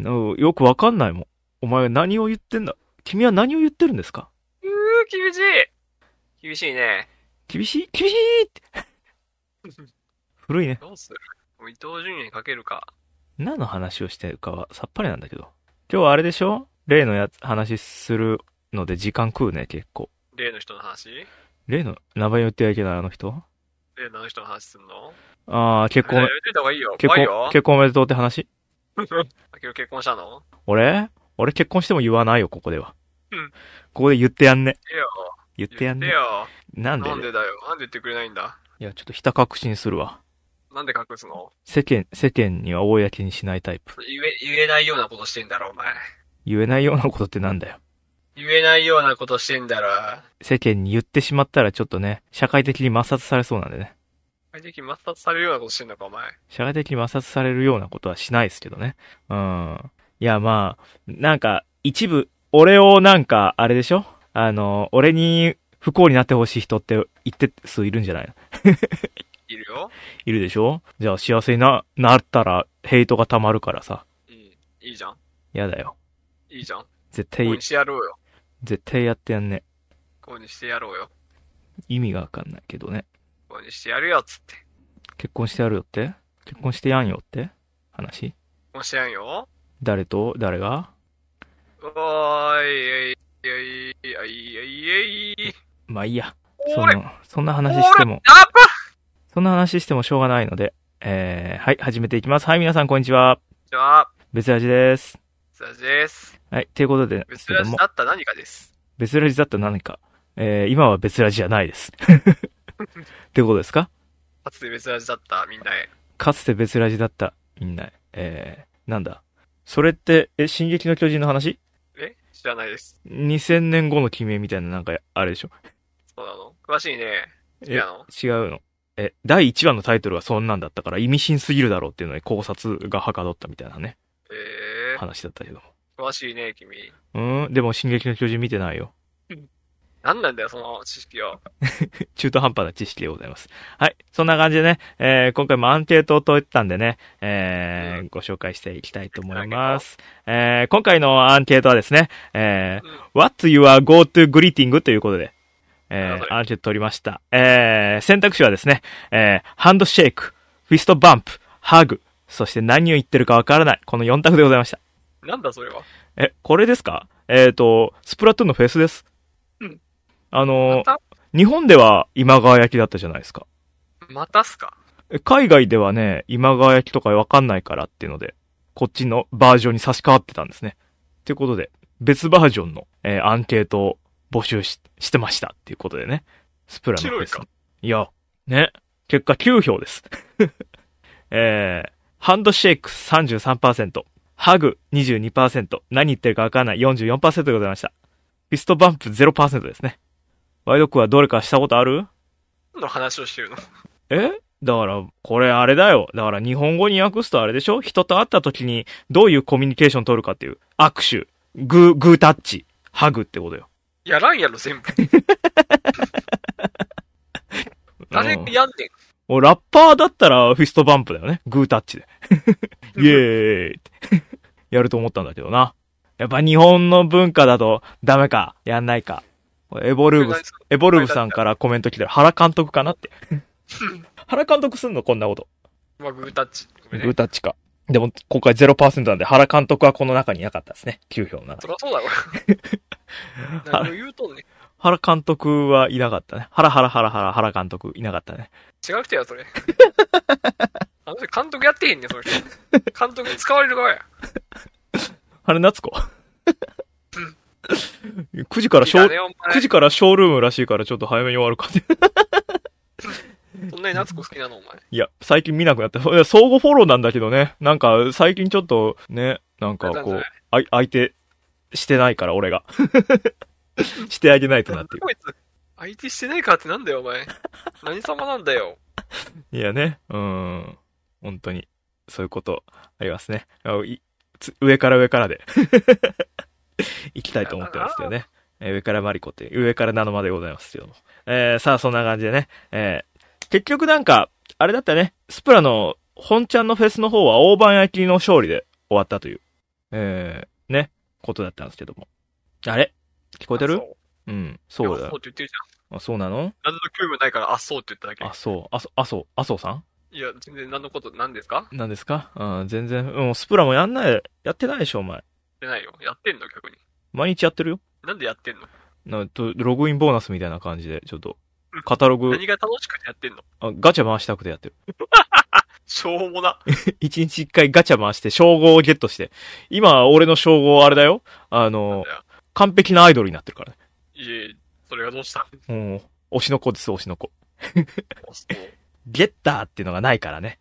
のよくわかんないもん。お前何を言ってんだ？君は何を言ってるんですか？うー、厳しい厳しいね。厳しい？厳しいって。古いね。どうする？伊藤純也にかけるか。何の話をしてるかはさっぱりなんだけど。今日はあれでしょ？例のやつ、話するので時間食うね、結構。例の人の話？例の、名前言ってはいけないあの人？例のあの人の話すんの？ああ、結婚。結婚、。結婚おめでとうって話？あけど結婚したの？俺？俺結婚しても言わないよ、ここでは。うんここで言ってやんね。言ってやんね。言ってよ。なんで？なんでだよ？なんで言ってくれないんだ？いや、ちょっとひた確信するわ。なんで隠すの？世間、世間には公にしないタイプ。言え、言えないようなことしてんだろ、お前。言えないようなことってなんだよ。言えないようなことしてんだろ。世間に言ってしまったらちょっとね、社会的に抹殺されそうなんでね。相手に抹殺されるようなことしてんのか、お前。社会的に摩擦されるようなことはしないですけどね。うん。いや、まあ、なんか、一部、俺をなんか、あれでしょ？あの、俺に不幸になってほしい人って一定数いるんじゃないの？いるよ。いるでしょ？じゃあ幸せにな、なったらヘイトが溜まるからさ。いい。いいじゃん。やだよ。いいじゃん。絶対こうに、してやろうよ。絶対やってやんね。こうにしてやろうよ。意味がわかんないけどね。こうにしてやるよ、つって。結婚してやるよって？結婚してやんよって？話？もうしてやんよ？誰と？誰が？おーい、えい、えい、えい、えい、えい。まあいいや。その、そんな話しても、そんな話してもしょうがないので、えー、はい、始めていきます。はい、皆さんこんにちは。じゃあ、別ラジです。別ラジです。はい、ということで別けども、ラジだった何かです。別ラジだったら何か、えー、今は別ラジじゃないです。ってことですか？かつて別ラジだったみんなへ。かつて別ラジだった、みんな。えー、なんだ？それって、え、進撃の巨人の話？え？知らないです。?2000 年後の君へみたいななんか、あれでしょ？そうなの？詳しいね。え、違うの？違うの。え、第1話のタイトルはそんなんだったから意味深すぎるだろうっていうので考察がはかどったみたいなね、え話だったけども。ー、詳しいね、君。うん、でも進撃の巨人見てないよ。なんなんだよ、その知識は。中途半端な知識でございます。はい。そんな感じでね、えー、今回もアンケートを取ったんでね、えーうんご紹介していきたいと思います。えー、今回のアンケートはですね、えー、What's your go-to greeting? ということで、えー、アンケート取りました。えー、選択肢はですね、えー、ハンドシェイク、フィストバンプ、ハグ、そして何を言ってるかわからない。この4択でございました。なんだそれは？え、これですか？えっ、と、スプラトゥーンのフェスです。うん。あのまた？日本では今川焼きだったじゃないですか。またっすか？え海外ではね、今川焼きとかわかんないからっていうので、こっちのバージョンに差し替わってたんですね。ということで、別バージョンの、えーアンケートを募集ししてましたっていうことでね。スプラのフェス白いか？いや、ね。結果9票です。えー、ハンドシェイク33%、ハグ22%、何言ってるかわかんない44%でございました。 fist bump 0%ですね。ワイドクはどれかしたことある？何の話をしてるのえ？だから、これあれだよ。だから日本語に訳すとあれでしょ？人と会った時にどういうコミュニケーション取るかっていう。握手、グー、グータッチ、ハグってことよ。やらんやろ、全部。誰やんねん。もうラッパーだったら fist bump だよね。グータッチで。イエーイって。やると思ったんだけどな。やっぱ日本の文化だとダメか。やんないか。エボルーブス、エボルーブさんからコメント来てる。原監督かなって。原監督すんのこんなこと。まあ、グータッチ。ねグータッチか。でも、今回0%なんで、原監督はこの中にいなかったですね。9票の中に。そりゃそうだろ。何を言うとんねん。原監督はいなかったね。原原原原原監督いなかったね。違う人や、それ。あの人監督やってへんねん、その人。監督に使われる側や。原夏子？9時からショー、いいだね、お前9時からショールームらしいからちょっと早めに終わるかって。そんなに夏子好きなの、お前。いや、最近見なくなった。相互フォローなんだけどね。なんか、最近ちょっと、ね、なんかこう、あい相手してないから、俺が。してあげないとなっていう。こいつ、相手してないからってなんだよ、お前。何様なんだよ。いやね、うーん。本当に、そういうことありますね。上から上からで。行きたいと思ってますけどね。えー上からマリコって、上からナノまでございますけども。えーさあ、そんな感じでね。えー結局なんか、あれだったね、スプラの本ちゃんのフェスの方は大判焼きの勝利で終わったというえー、ね、ことだったんですけども。あれ？聞こえてる？そううん、そうだよいやそう。って言ってるじあ、そうなの？ゃん。何の興味もないから、あ、そうって言っただけ。あ、そう、あそ、あそう、あそうさん？いや、全然何のこと、何ですか？何ですか？うん、全然、うん、スプラもやんない、やってないでしょ、お前。やってないよ。やってんの逆に。毎日やってるよ？なんでやってんの？なとログインボーナスみたいな感じで、ちょっと、カタログ、何が楽しくてやってんの？あガチャ回したくてやってる。しょうもな。一日一回ガチャ回して、称号をゲットして。今、俺の称号あれだよ。あの完璧なアイドルになってるからね。いえ、それがどうした？うん。推しの子です、推しの子。ゲッターっていうのがないからね。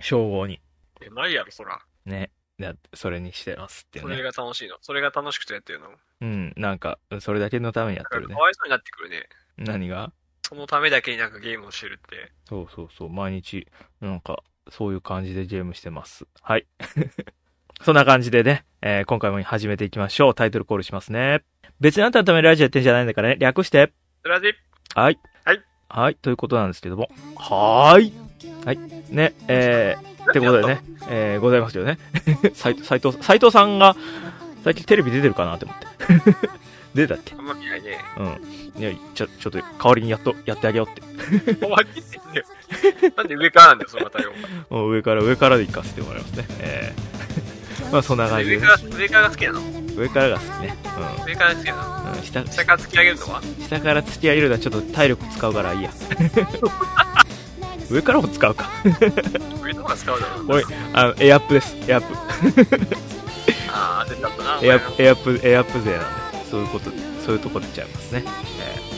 称号に。え、ないやろ、そら。ね。でそれにしてますっていうそれね。が楽しいの。それが楽しくてやってるの。うん。なんか、それだけのためにやってるねだか。わいそうになってくるね。何が？そのためだけになんかゲームをしてるって。そうそうそう。毎日、なんか、そういう感じでゲームしてます。はい。そんな感じでね、えー今回も始めていきましょう。タイトルコールしますね。別にあんたのためにラジオやってんじゃないんだからね。略して。それはで、はい。はい。はい。ということなんですけども。はーい。はい。ね、えー、ってことでね、えー、ございますよね。斎藤、斎藤、斎藤さんが、最近テレビ出てるかなって思って。出たっけ？あんま見ないね。うん。いや、ちょ、ちょっと、代わりにやっと、やってあげようって。終わりってよ。なんで上からなんだよ、その対応。もう上から、上からで行かせてもらいますね。えー、まあそんな感じでね、上から、上からが好きなの？上からが好きね。上から好きなの？うん。うん、下、下から突き上げるのは？下から突き上げるのはちょっと体力使うからいいや。上からも使うか。上の方が使うだろう。あの、エアップです。エアップ。あー、出ちゃったな。エアエアップ、エアップ勢なんで、そういうこと、そういうとこ出ちゃいますね。えー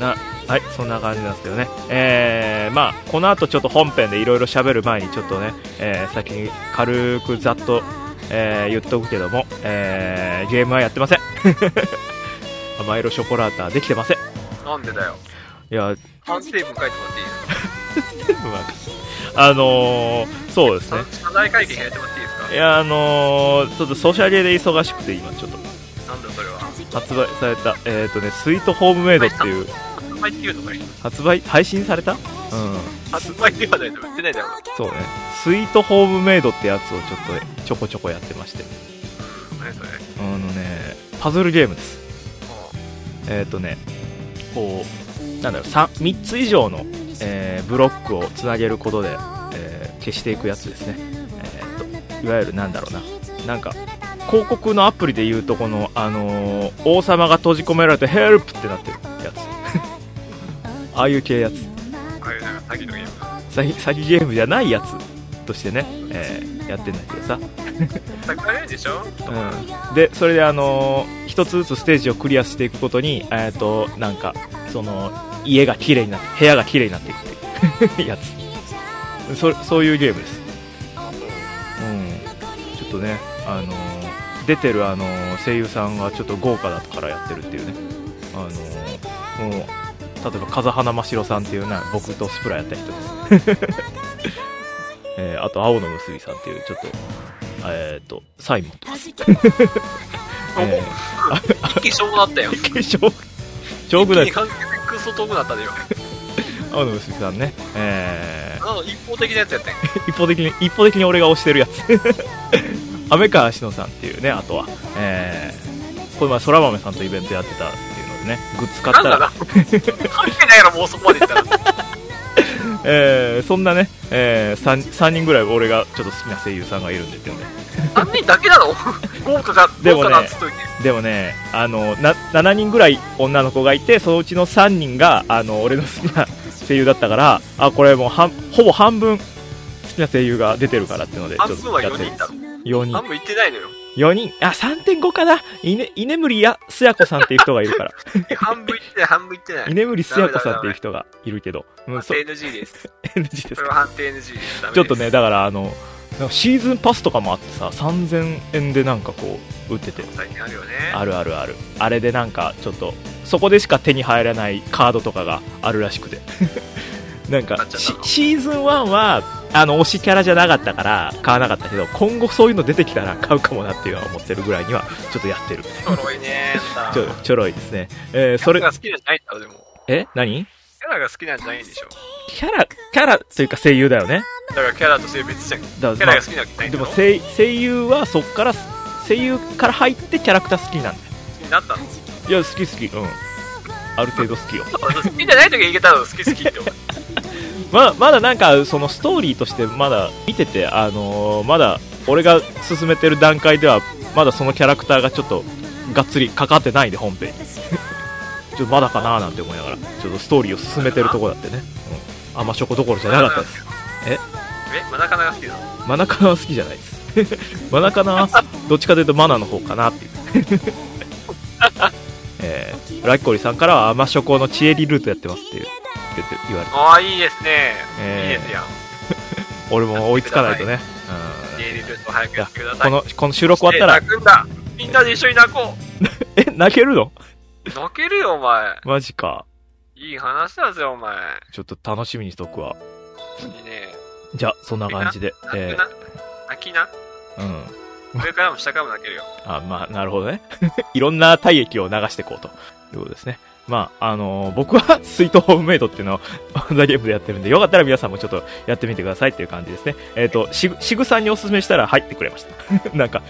な、はい、そんな感じなんですけどね。えー、まあ、この後ちょっと本編でいろいろ喋る前にちょっとね、えー、先に軽くざっと、えー、言っとくけども、えー、ゲームはやってません。甘色ショコラータできてません。なんでだよ。いや、反省文書いてもらっていいですか？あのー、そうですね。謝罪会見やってもらっていいですか？いや、あのー、ちょっとソシャゲで忙しくて今ちょっとなんだそれは。発売された、えっ、ー、とね、スイートホームメイドっていう、発売っていうのかい？発売、配信された？うん。発売ではないと売ってないだろう。そうね。スイートホームメイドってやつをちょっとちょこちょこやってまして。何それ？あのね、パズルゲームです。うえっ、ー、とね、こう、なんだろう、3, 3つ以上の、えーブロックをつなげることで、えー消していくやつですね。えっ、と、いわゆるなんだろうな。なんか、広告のアプリで言うと、この、あのー王様が閉じ込められてヘルプってなってるやつ。ああいう系やつ。ん。ああいうなんか詐欺のゲーム。詐欺詐欺ゲームじゃないやつとしてね、えーやってんだけどさ。うん、でそれであのー一つずつステージをクリアしていくことにえっ、となんかその家が綺麗になって部屋が綺麗になっていくっていう やつ。そそういうゲームです。うん。ちょっとねあのー出てるあのー声優さんがちょっと豪華だからやってるっていうね。あのーもう例えば風花真白さんっていうな僕とスプラやった人です。えーあと青の結びさんっていうちょっとえっ、とサイモンとか。え一気に勝負だったよ。ー、化粧丈夫だよクソ遠くなったでよ。青の結びさんね。えあの、一方的なやつやったん 一方的に一方的に俺が推してるやつ。雨川しのさんっていうねあとは。えー、これ前空豆さんとイベントやってたっていうのでねグッズ買ったら。関係ないやろ、もうそこまでいったら。えー、そんなね、えー、3, 三人ぐらい俺がちょっと好きな声優さんがいるんでっていうので3人だけなの？豪華か、でもね。でもね、あの、な、7人ぐらい女の子がいて、そのうちの3人が、あの、俺の好きな声優だったから、あ、これもう半、ほぼ半分好きな声優が出てるからっていうので、ちょっ半分は4とやってる人。だろ。4人。半分いってないのよ。4人。あ、3.5かな？いね、居眠りや、すやこさんっていう人がいるから。え 半分いってない、半分いってない。居眠りすやこさんっていう人がいるけど。うん、そ判定 NG です。NG です判定 NG です。ちょっと。ね、だからあの、シーズンパスとかもあってさ、3000円でなんかこう、売ってて。あるよね。あるあるあるあれでなんかちょっとそこでしか手に入らないカードとかがあるらしくて なんかシシーズン1はあの推しキャラじゃなかったから買わなかったけど今後そういうの出てきたら買うかもなっていうのは思ってるぐらいにはちょっとやってるちょろいね。ちょちょろいですねえー、それが好きじゃないんだろ、でも。え？何？ラが好きなんじゃないんでしょ。キャラ、キャラというか声優だよね。だからキャラと性別じゃん。キだャラが好きなわけないんでだろも声声優はそっから、声優から入ってキャラクター好きなんだよ。好きになったの？いや、好き好き。うん。ある程度好きよ。好きじゃない時に言けたの好き好きって。まだ、まだなんか、そのストーリーとしてまだ見てて、あのーまだ、俺が進めてる段階では、まだそのキャラクターがちょっと、がっつりかかってないんで、本編に。ちょっとまだかなーなんて思いながら、ちょっとストーリーを進めてるとこだってね。うん。甘ショコどころじゃなかったです。え？えマナカナが好きなの？マナカナは好きじゃないです。マナカナは、どっちかというとマナの方かなっていう。えー、ラッコリさんからは甘ショコのチエリルートやってますっていう言って言われて、ああ、いいですね。えーいいですやん。俺も追いつかないとね。ジェリルート早くやってくだうん、さい。この、この収録終わったらえ、泣くんだ。みんなで一緒に泣こえ、泣けるの？う。泣けるよ、お前。マジか。いい話だぜ、お前。ちょっと楽しみにしとくわ。いいね。じゃあ、そんな感じで。え泣くな？泣きな？ー、うん。上からも下からも泣けるよ。あ、まあ、なるほどね。いろんな体液を流していこうということですね。まあ、あのー僕はスイートホームメイドっていうのを ザゲームでやってるんで、よかったら皆さんもちょっとやってみてくださいっていう感じですね。えっ、と、しぐ、しぐさんにおすすめしたら入ってくれました。なんか、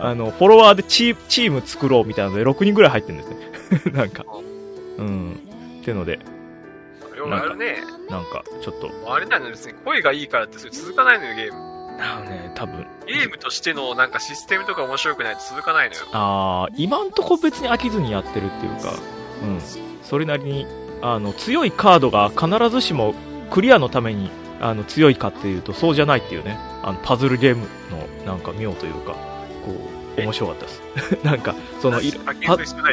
あの、フォロワーでチーチーム作ろうみたいなので6人ぐらい入ってるんですね。なんか。うん。っていうので、よくあるね。なんか、ちょっと、あれだよね、別に声がいいからってそれ続かないのよ、ゲーム。あのね、多分、ゲームとしてのなんかシステムとか面白くないと続かないのよ。あー今んとこ別に飽きずにやってるっていうか、うん、それなりにあの強いカードが必ずしもクリアのためにあの強いかっていうとそうじゃないっていうねあのパズルゲームのなんか妙というかこう面白かったです。なんかそのい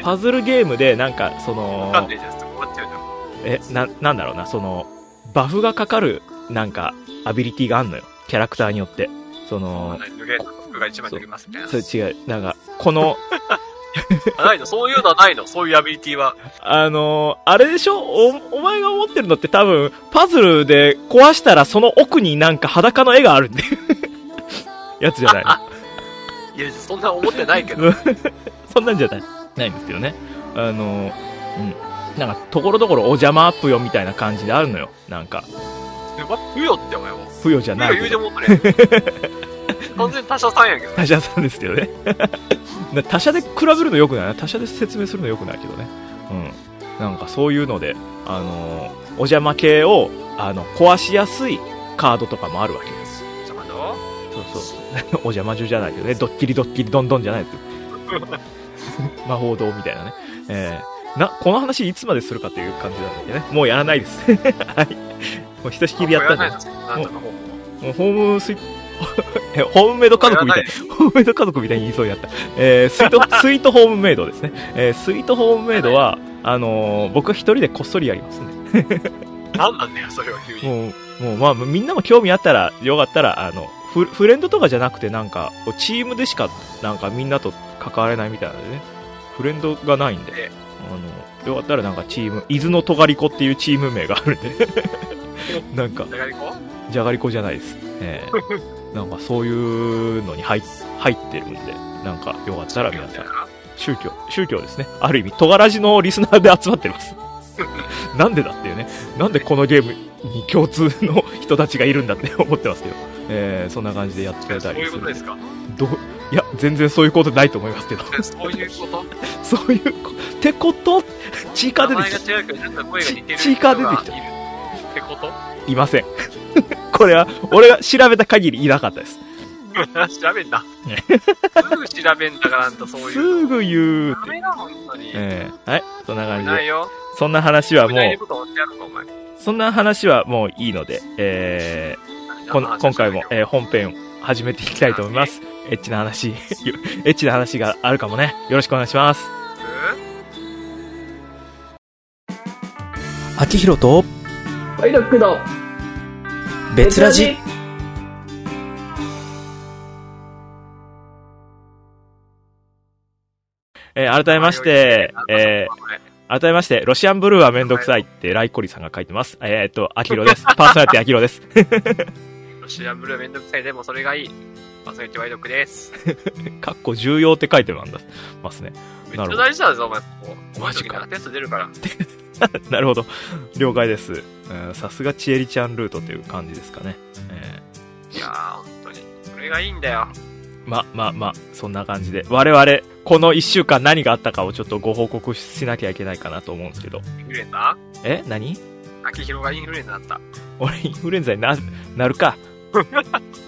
パズルゲームでなんかそのえななんだろうな。そのバフがかかるなんかアビリティがあんのよ。キャラクターによって。その脱げた服が一番脱げますみたいな。それ違う。なんかこの あないの？そういうのはないの？そういうアビリティは。あのーあれでしょ？お、お前が思ってるのって多分、パズルで壊したらその奥になんか裸の絵があるっていう やつじゃないの？いや、そんな思ってないけど。そんなんじゃない、ないんですけどね。あのーうん。なんか、ところどころお邪魔ぷよみたいな感じであるのよ。なんか、うよってお前も。ぷよじゃうない言うて。完全に他社さんやけど。他社さんですけどね。な他社で比べるのよくない他社で説明するのよくないけどね。うん。なんかそういうので、あのーお邪魔系を、あの、壊しやすいカードとかもあるわけです。ちょっと待ってそうそう。お邪魔女じゃないけどね。ドッキリドッキリドンドンじゃないです 魔法堂みたいなね。えー、な、この話いつまでするかという感じなんだけどね。もうやらないです。はい。もうひとしきりやったんで。あもうやらないのなんとかもうホームスイえ、ホームメイド家族みたい。ホームメイド家族みたいに言いそうになった。えー、スイート、スイートホームメイドですね。えー、スイートホームメイドは、あのー僕は一人でこっそりやりますね。なんなんだよ、それは急に。もう、もうまあ、みんなも興味あったら、よかったら、あの、フフレンドとかじゃなくて、なんか、チームでしか、なんかみんなと関われないみたいなのでね、フレンドがないんで、えあの、よかったらなんかチーム、伊豆のとがりこっていうチーム名があるんで、なんか、じゃがりこ？じゃないです。ええ。なんかそういうのに入入ってるんで、なんかよかったら皆さん、宗教、宗教ですね。ある意味、トガラジのリスナーで集まってます。なんでだっていうね。なんでこのゲームに共通の人たちがいるんだって 思ってますけど。えー、そんな感じでやってたそういりするんで。うことですか？どういや、全然そういうことないと思いますけど。そういうこと？そういうこ、ってこと？チーカー名出てきた。チーカー出てきたってこと？いません。これは、俺が調べた限りいなかったです。調べんな。すぐ調べんだから、あんたそういう。すぐ言う。ダメだ、本当に。えー、はい、そんな感じで。ないよ。そんな話はもう。そんな話はもういいので、えー、この？今回も、えー本編を始めていきたいと思います。エッチな話、エッチな話があるかもね。よろしくお願いします。秋広とワイドックの別ラジ。えー改めまして、えー、改めまして、ロシアンブルーはめんどくさいってライコリさんが書いてます。えーっと、秋広です。パーソナリティ秋広です。ロシアンブルーめんどくさいでもそれがいい。パーソナリティワイドックです。かっこ重要って書いてますね。めっちゃ大事なんですよ、お前。ここマジかテスト出るから。なるほど。了解です。うんさすがちえりちゃんルートという感じですかね。えいやー、本当に。それがいいんだよ。ーま、まあまあ、そんな感じで。我々、この一週間何があったかをちょっとご報告しなきゃいけないかなと思うんですけど。インフルエンザ？え？何？秋広がインフルエンザだった。俺インフルエンザにな、なるか。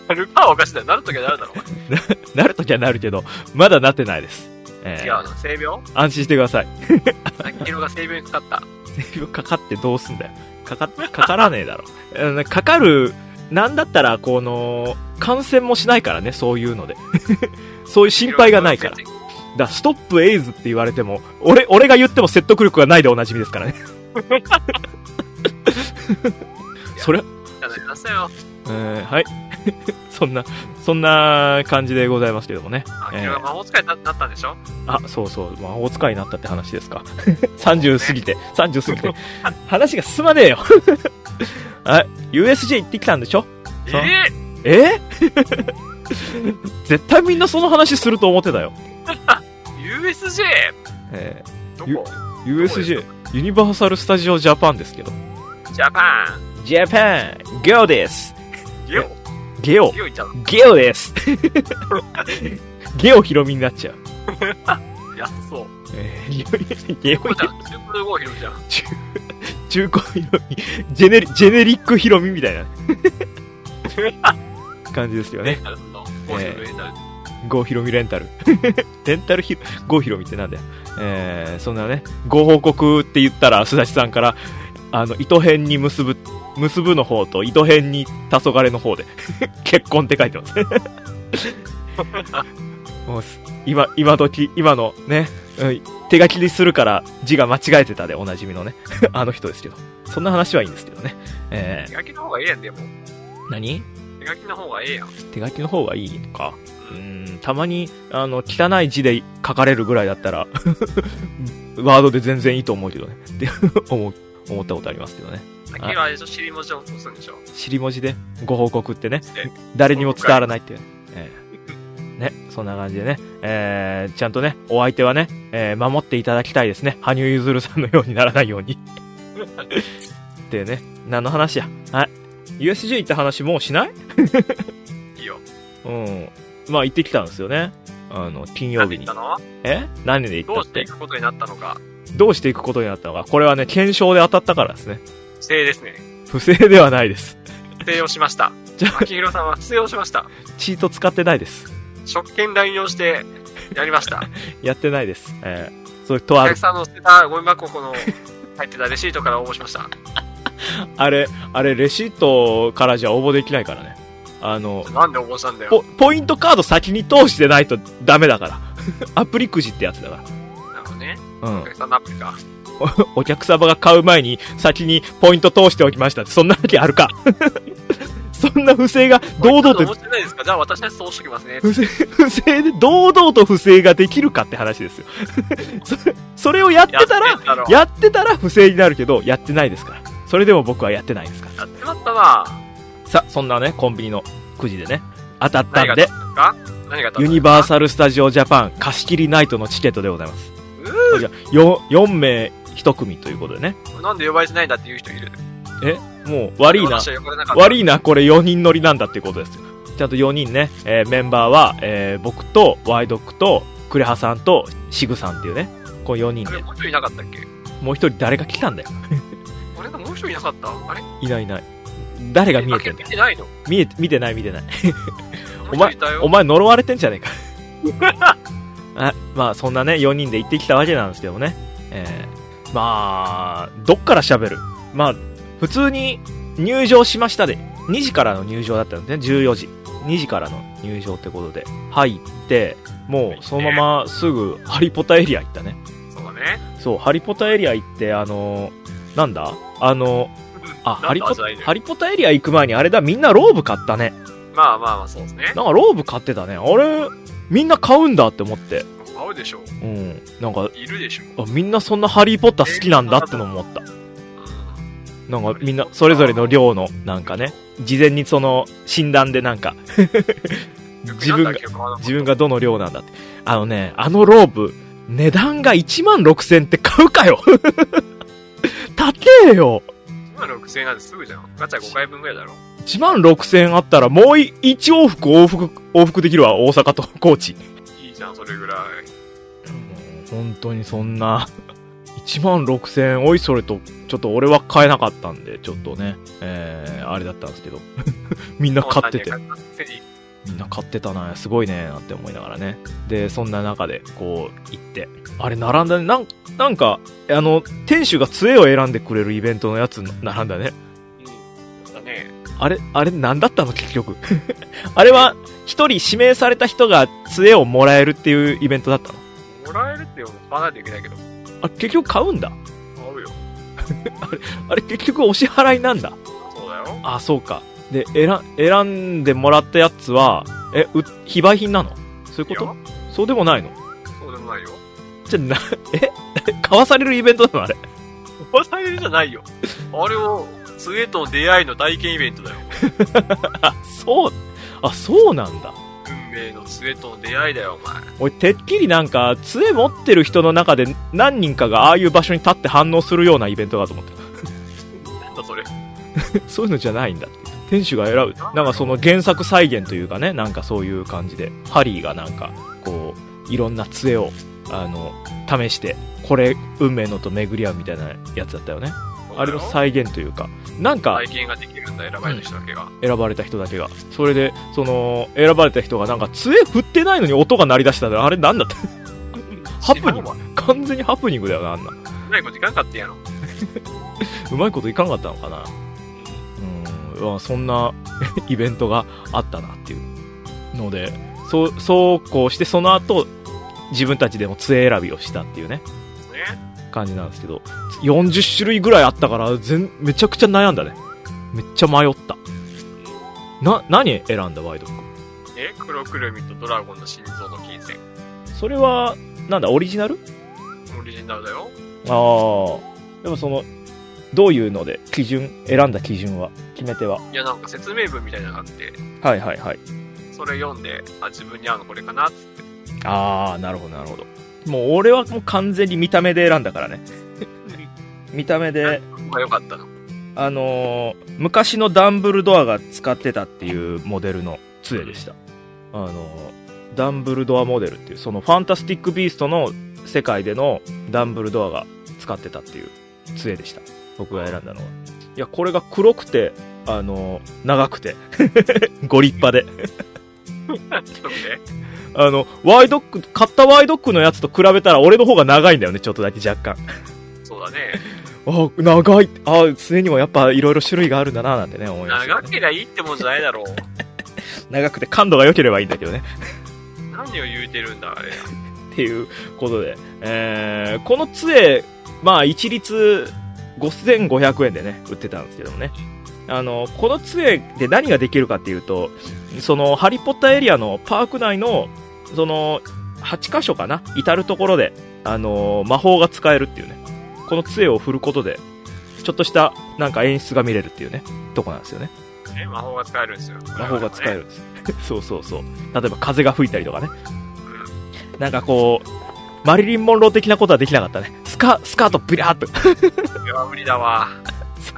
なるかはおかしいだよ。なるときはなるだろ。なるときはなるけど、まだなってないです。えー違うの？性病？安心してください。秋広が性病にかかった。性病かかってどうすんだよ。かか、かからねえだろ。うんかかる、なんだったら、この、感染もしないからね、そういうので。そういう心配がないから。だ、ストップエイズって言われても、俺、俺が言っても説得力がないでおなじみですからね。それ、じゃあ、なさいよ。えーはい。そんな、そんな感じでございますけどもね。秋広が魔法使いにななったんでしょ？あ、そうそう、魔法使いになったって話ですか。30過ぎて、30過ぎて。話が進まねえよ。はい、USJ 行ってきたんでしょ？そうええ？絶対みんなその話すると思ってたよ。ー、?USJ? えどこ？ー USJ、ユニバーサル・スタジオ・ジャパンですけど。ジャパジャパンゲオですンゲオゲオゲオですゲオヒロミになっちゃう。安そう。えー、ゲオこうじゃん。中古号広いじゃん。中古ヒロミ、ジェネリ、ジェネリックヒロミみたいな 感じですよね。なるほど。ゴーヒロレンタル。ゴーヒロミレンタル。レンタルヒロ、ゴーヒロミってなんだよ。えー、そんなね、ご報告って言ったら、すだちさんから、あの、糸編に結ぶ、結ぶの方と、糸編に黄昏の方で、結婚って書いてます。もうす今、今時、今のね、うん手書きにするから字が間違えてたでおなじみのね、あの人ですけど。そんな話はいいんですけどね。え手書きの方がええやん、でも。ー、何？手書きの方がええやん。手書きの方がいいのか。うーん、たまに、あの、汚い字で書かれるぐらいだったら、ワードで全然いいと思うけどね。って 思う、思ったことありますけどね。秋広はあれでしょ、尻文字を押すんでしょ。尻文字で？ご報告ってねで、誰にも伝わらないってい。えー ね、そんな感じでね、えー、ちゃんとね、お相手はね、えー、守っていただきたいですね。羽生結弦さんのようにならないように。ってね、何の話や？はい。USJ 行った話もうしない？いいよ。うん。まあ行ってきたんですよね。あの、金曜日に何で行った。どうしてていくことになったのか。どうしていくことになったのか。これはね、検証で当たったからですね。不正ですね。不正ではないです。不正をしました。じゃあ秋広さんは不正をしました。チート使ってないです。職権乱用して、やりました。やってないです。えー、そういうとあるお客。さんの捨てたゴミ箱この、入ってたレシートから応募しました。あれ、あれ、レシートからじゃ応募できないからね。あの、なんで応募したんだよ。ポ、ポイントカード先に通してないとダメだから。アプリくじってやつだかなるほどね。ら。うんお。客さんのアプリか。お客様が買う前に先にポイント通しておきましたって、そんなわけあるか。そんな不正が堂々と思ってないですか？じゃあ私はそうしときますね。不正、不正で堂々と不正ができるかって話ですよ。それ、それをやってたらやっ、てんだろやってたら不正になるけど、やってないですから。それでも僕はやってないですから。やってまったなさあ、そんなね、コンビニのくじでね、当たったんで、ユニバーサル・スタジオ・ジャパン貸し切りナイトのチケットでございます。うじゃあ 4, 4名1組ということでね。ーなんで呼ばれてないんだっていう人いる？もう、悪いな。悪いな、これ4人乗りなんだっていうことですよ。ちゃんと4人ね、えーメンバーは、えー僕と、ワイドックと、クレハさんと、シグさんっていうね、この4人で。もう一人いなかったっけ？もう一人誰が来たんだよ。あれがもう一人いなかった？あれ？いないいない。誰が見えてんだよ。見てないの？見えて、見てない見てない。もう一人いたよ。お前呪われてんじゃねえか。あまあ、そんなね、4人で行ってきたわけなんですけどね。えー、まあ、どっから喋る？まあ、普通に入場しましたで、2時からの入場だったんですね、14時。2時からの入場ってことで、入って、もうそのまますぐハリポタエリア行ったね。そうだね。そう、ハリポタエリア行って、あのーなんだあの、あ、ハリポハリポタエリア行く前にあれだ、みんなローブ買ったね。まあまあまあ、そうですね。なんかローブ買ってたね。あれ、みんな買うんだって思って。買うでしょ。うん。なんか、いるでしょ。あみんなそんなハリーポッター好きなんだってのも思った。うなんかみんなそれぞれの量の、なんかね、事前にその診断でなんか、ん。自分が自分がどの量なんだって。あのね、あのローブ、値段が1万6000って買うかよ えよ1万6000円なんてすぐじゃん。ガチャ5回分ぐらいだろ。1万6000円あったらもう1往復往復、往復できるわ、大阪と高知。いいじゃん、それぐらい。本当にそんな、1万6000円、おいそれと、ちょっと俺は買えなかったんで、ちょっとね、えー、あれだったんですけど。みんな買っててみんな買ってたな、すごいね、なんて思いながらね。で、そんな中で、こう、行って。あれ、並んだね。なん、なんか、あの、店主が杖を選んでくれるイベントのやつ、並んだね。うん。だね。あれ、あれ、なんだったの、結局。あれは、一人指名された人が杖をもらえるっていうイベントだったのもらえるって買わないといけないけど。あ、結局買うんだ。買うよ。あれ、結局お支払いなんだ。そうだよ。あ、そうか。で、選、選んでもらったやつは、え、う、非売品なの？そういうこと？そうでもないの？そうでもないよ。じゃ、な、え？買わされるイベントなのあれ？買わされるじゃないよ。あれを、杖との出会いの体験イベントだよ。あ、そう、あ、そうなんだ。運命の杖との出会いだよ、お前。俺、てっきりなんか、杖持ってる人の中で何人かがああいう場所に立って反応するようなイベントだと思ってなんだそれ。た。そういうのじゃないんだって。店主が選ぶ。なんかその原作再現というかね、なんかそういう感じで、ハリーがなんか、こう、いろんな杖を、あの、試して、これ、運命のと巡り合うみたいなやつだったよね。あれの再現というか、なんか体験ができるんだ、選ばれた人だけが。選ばれた人だけが。それで、その、選ばれた人がなんか杖振ってないのに音が鳴り出したら、あれなんだって。ハプニング完全にハプニングだよな、あんな。うまいこといかんかってんやろ。うまいこといかなかったのかな。そんな イベントがあったなっていうので、そう、そうこうして、その後、自分たちでも杖選びをしたっていうね、ね。感じなんですけど、40種類ぐらいあったから、全、めちゃくちゃ悩んだね。めっちゃ迷った。な、何選んだ、ワイド君？え、黒くるみとドラゴンの心臓の金銭。それは、なんだ、オリジナル？オリジナルだよ。ああ。でもその、どういうので、基準、選んだ基準は、決め手は？いや、なんか説明文みたいなのがあって、はいはいはい。それ読んで、あ、自分に合うのこれかなっつって。ああ、なるほどなるほど。もう俺はもう完全に見た目で選んだからね。見た目で、が良かったの？あのー昔のダンブルドアが使ってたっていうモデルの杖でした。あのーダンブルドアモデルっていう、そのファンタスティックビーストの世界でのダンブルドアが使ってたっていう杖でした。僕が選んだのは。いや、これが黒くて、あのー長くて、ご立派で。あの、ワイドック、買ったワイドックのやつと比べたら俺の方が長いんだよね、ちょっとだけ若干。そうだね。あ、長い。あ、杖にもやっぱいろいろ種類があるんだな、なんてね、思いました、長けりゃいいってもんじゃないだろう。長くて感度が良ければいいんだけどね。何を言うてるんだ、あれ。っていうことで、えー、この杖、まあ一律5500円でね、売ってたんですけどもね。あの、この杖で何ができるかっていうと、その、ハリーポッターエリアのパーク内の、その、8箇所かな至るところで、あの、魔法が使えるっていうね。この杖を振ることで、ちょっとした、なんか演出が見れるっていうね、とこなんですよね。ね、魔法が使えるんですよ。魔法が使える。るんです。そうそうそう。例えば風が吹いたりとかね。なんかこう、マリリン・モンロー的なことはできなかったね。スカ、スカートビラーっと。これは無理だわ。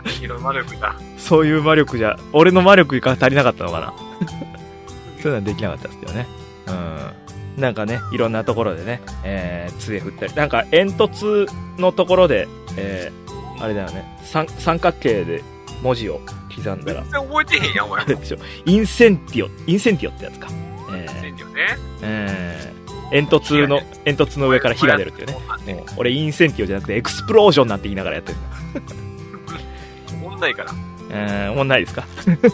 広魔力だ。そういう魔力じゃ、俺の魔力が足りなかったのかな。そういうのはできなかったですけどね。うん。なんかね、いろんなところでね、えー、杖振ったり。なんか煙突のところで、えー、あれだよね、三三角形で文字を刻んだら全、然覚えてへんやん、お前あ。れでしょ、インセンティオ、インセンティオってやつか。えー全然ね。えー、煙突の、煙突の上から火が出るっていうね。ね。もう俺インセンティオじゃなくてエクスプロージョンなんて言いながらやってる。おもんないから。えー、思んないですか？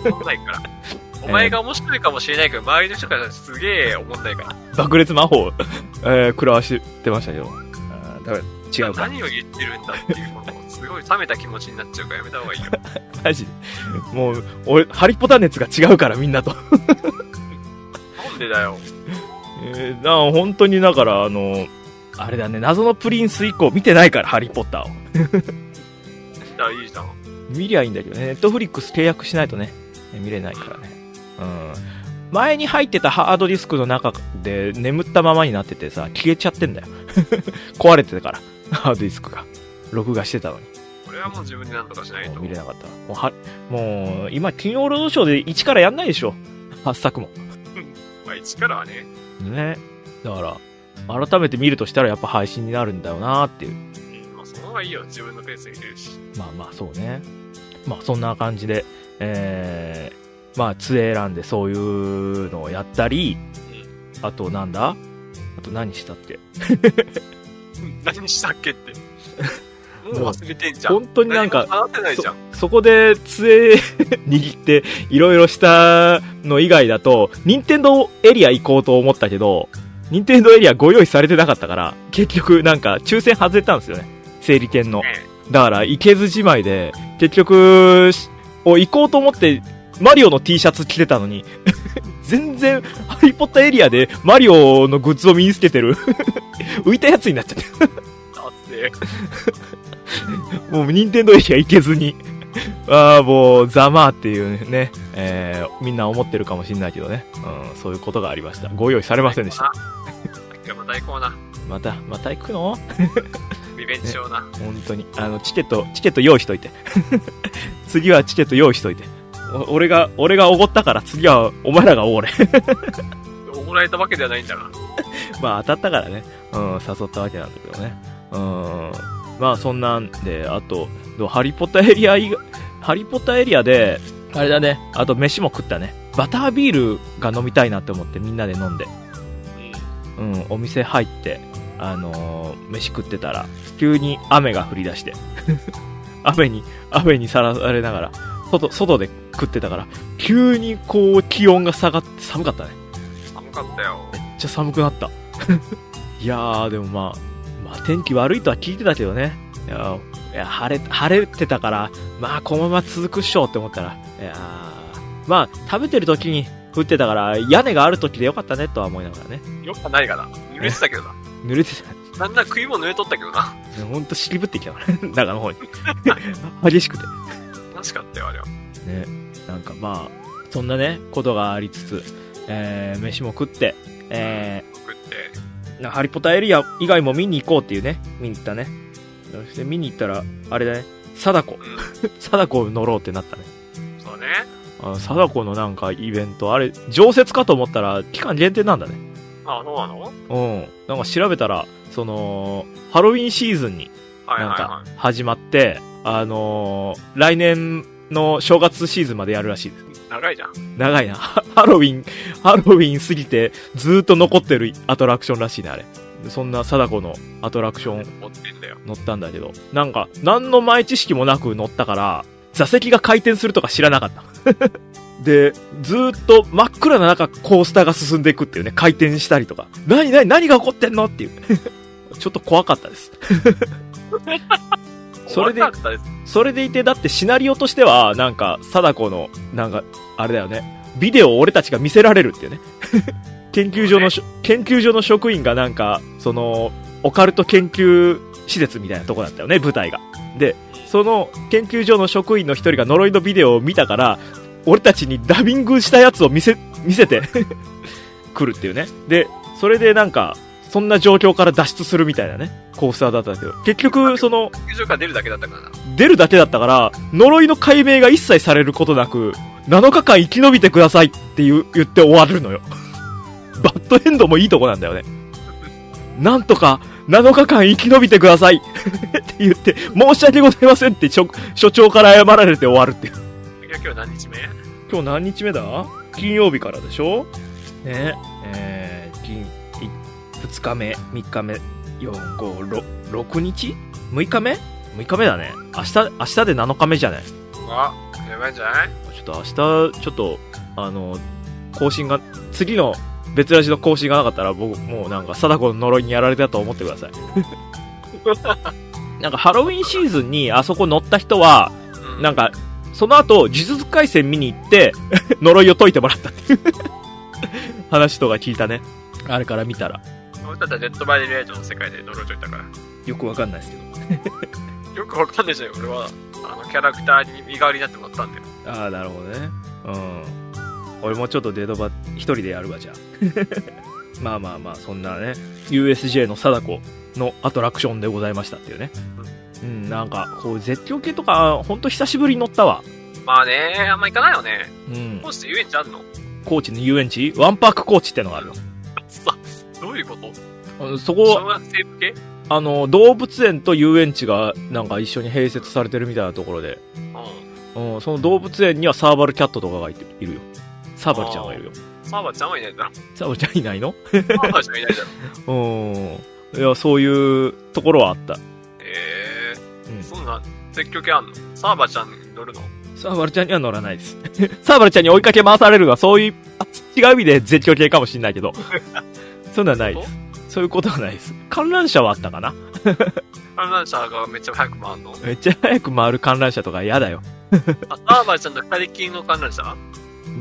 おもんないから。お前が面白いかもしれないけど、周りの人からすげえおもんないから。爆裂魔法、えー、食らわしてましたけど。あー多分違うか。何を言ってるんだっていう、この、すごい冷めた気持ちになっちゃうからやめた方がいいよ。マジで。もう、俺、ハリポタ熱が違うからみんなと。なんでだよ。えー、だから本当にだから、あの、あれだね、謎のプリンス以降見てないから、ハリーポッターを。あいいじゃん。見りゃいいんだけどね、ネットフリックス契約しないとね、見れないからね。うん。前に入ってたハードディスクの中で眠ったままになっててさ、消えちゃってんだよ。壊れてたから、ハードディスクが。録画してたのに。これはもう自分でなんとかしないと。見れなかった。もうは、もう、今、金曜ロードショーで一からやんないでしょ。8作も。まあ、一からはね、ね。だから、改めて見るとしたらやっぱ配信になるんだよなっていう。うんまあ、その方がいいよ。自分のペースで見れるし。まあまあ、そうね。まあ、そんな感じで、えー、まあ、杖選んでそういうのをやったり、あとなんだ？あと何したっけ？う ん何したっけって。もう忘れてんじゃん。本当になんか何も話せないじゃん。そこで杖握っていろいろしたの以外だと、任天堂エリア行こうと思ったけど、任天堂エリアご用意されてなかったから、結局なんか抽選外れたんですよね。整理券の。ねだから行けずじまいで、結局、しお行こうと思って、マリオの T シャツ着てたのに、全然、ハリーポッターエリアでマリオのグッズを身につけてる、浮いたやつになっちゃって。もう、任天堂エリア行けずに。ああ、もう、ざまあっていうね、えー、みんな思ってるかもしんないけどね。うん、そういうことがありました。ご用意されませんでした。今日また行こうな。また、また行くの？リベンジしような。本当に。あの、チケット、チケット用意しといて。次はチケット用意しといて。お俺が、俺がおごったから次はお前らがおごれ。おごられたわけではないんだが。まあ当たったからね。うん、誘ったわけなんだけどね。うん。まあそんなんで、あと、ハリポタエリア以外、ハリポタエリアで、あれだね、あと飯も食ったね。バタービールが飲みたいなって思ってみんなで飲んで。うん、お店入って、あのー飯食ってたら、急に雨が降り出して。雨に、雨にさらされながら、外、外で食ってたから、急にこう気温が下がって寒かったね。寒かったよ。めっちゃ寒くなった。いやー、でもまあ、まあ天気悪いとは聞いてたけどね。いやー、いや晴れ、晴れてたから、まあこのまま続くっしょって思ったら、いやー、まあ食べてる時に降ってたから、屋根がある時でよかったねとは思いながらね。よくはないかな。濡れてたけどな。濡れてた。なんなら食い物濡れとったけどな。ほんと尻ぶってきたからね、中の方に。激しくて。楽しかったよ、あれは。ね、なんかまあ、そんなね、ことがありつつ、えー、飯も食って、え食って。ー、なハリポタエリア以外も見に行こうっていうね、見に行ったね。そして見に行ったら、あれだね、貞子。うん。貞子乗ろうってなったね。そうね。あの貞子のなんかイベント、あれ、常設かと思ったら、期間限定なんだね。あ、そうなの？うん。なんか調べたら、その、ハロウィンシーズンになんかはいはいは始まって、あのー来年の正月シーズンまでやるらしいです。い。長いじゃん。長いな。ハ ハロウィン、ハロウィン過ぎてずーっと残ってるアトラクションらしいね、あれ。そんな貞子のアトラクション。乗ったんだけど、なんか、何の前知識もなく乗ったから、座席が回転するとか知らなかった。で、ずーっと真っ暗な中コースターが進んでいくっていうね、回転したりとか。何何何が起こってんのっていう。ちょっと怖かったです。それで。それでいて、だってシナリオとしては、なんか、貞子の、なんか、あれだよね。ビデオを俺たちが見せられるっていうね。研究所の研究所の職員がなんか、その、オカルト研究施設みたいなとこだったよね、舞台が。で、その研究所の職員の一人が呪いのビデオを見たから、俺たちにダビングしたやつを見せ、見せて 来るっていうね。で、それでなんか、そんな状況から脱出するみたいなね、コースターだったんだけど、結局、その、出るだけだったからな。出るだけだったから、呪いの解明が一切されることなく、7日間生き延びてくださいって言って終わるのよ。バッドエンドもいいとこなんだよね。なんとか、7日間生き延びてください って言って、申し訳ございませんって所所長から謝られて終わるっていう。今日何日目？今日何日目だ？金曜日からでしょ？ねえー、金、い2日目、3日目、4、5、6、6日 ?6 日目 ?6 日目だね。明日、明日で7日目じゃない？あ、やばいんじゃない？ちょっと明日、ちょっと、あの、更新が、次の別ラジの更新がなかったら、僕、もうなんか、貞子の呪いにやられたと思ってください。なんか、ハロウィンシーズンにあそこ乗った人は、うん。なんか、その後、呪術廻戦見に行って、呪いを解いてもらったっていう 話とか聞いたね。あれから見たら。俺たちはデッドバイディレージョンの世界で呪いといたから。よくわかんないですけど。よくわかんないじゃん、俺は。あの、キャラクターに身代わりになってもらったんだよ。ああ、なるほどね。うん。俺もちょっとデードバ一人でやるわ、じゃあ。まあまあまあ、そんなね、USJ の貞子のアトラクションでございましたっていうね。うん、なんか、こう、絶叫系とか、ほんと久しぶりに乗ったわ。まあね、あんま行かないよね。うんこ。うして遊園地あんの？高知の遊園地？ワンパーク高知ってのがあるさ、どういうこと？の。そ小こ、学生向け？あの、動物園と遊園地が、なんか一緒に併設されてるみたいなところで、うん。うん、その動物園にはサーバルキャットとかがいるよ。サーバルちゃんがいるよ。サーバーちゃんはいないだろ。サーバルちゃんいないの？サーバーちゃんいないだろ。うん。いや、そういうところはあった。えうんー、そんな、絶叫系あんの？サーバーちゃんに乗るの？サーバルちゃんには乗らないです。サーバルちゃんに追いかけ回されるが、そういう、あ違う意味で絶叫系かもしんないけど、そんなんないです。そういうことはないです。観覧車はあったかな？観覧車がめっちゃ早く回るの？めっちゃ早く回る観覧車とか嫌だよ。あ、サーバーちゃんと二人きりの観覧車？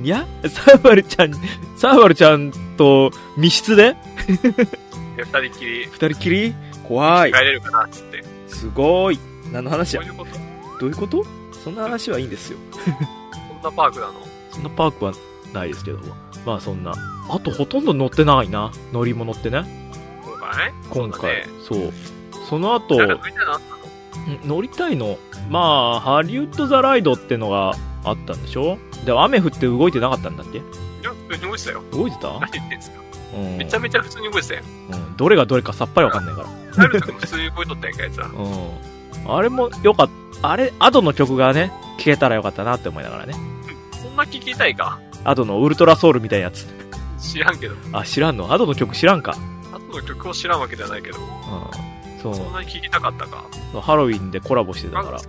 いや、サーバルちゃん、サーバルちゃんと密室で？二人きり二人きり？怖い帰。れるかなっつって。すごい。何の話や？そういうこと？どういうこと？そんな話はいいんですよ。そんなパークなの？そんなパークはないですけども。まあそんな。あとほとんど乗ってないな。乗り物ってね。今回ね今回。そうそう,、その後、乗りたいのん乗りたいの。まあ、ハリウッド・ザ・ライドってのがあったんでしょ？でも雨降って動いてなかったんだっけ？いや、動いてたよ。動いてた？何言ってんすかうん。めちゃめちゃ普通に動いてたよ。うん。どれがどれかさっぱりわかんないから。なるとも普通に動いとったやんか、やつら。うん。あれもよかった。あれ、アドの曲がね、聴けたらよかったなって思いながらね。そんな聞きたいかアドのウルトラソウルみたいなやつ。知らんけど。あ、知らんの？アドの曲知らんか。後の曲を知らんわけではないけど。うん。そうそんなに聞きたかったか。ハロウィンでコラボしてたか。から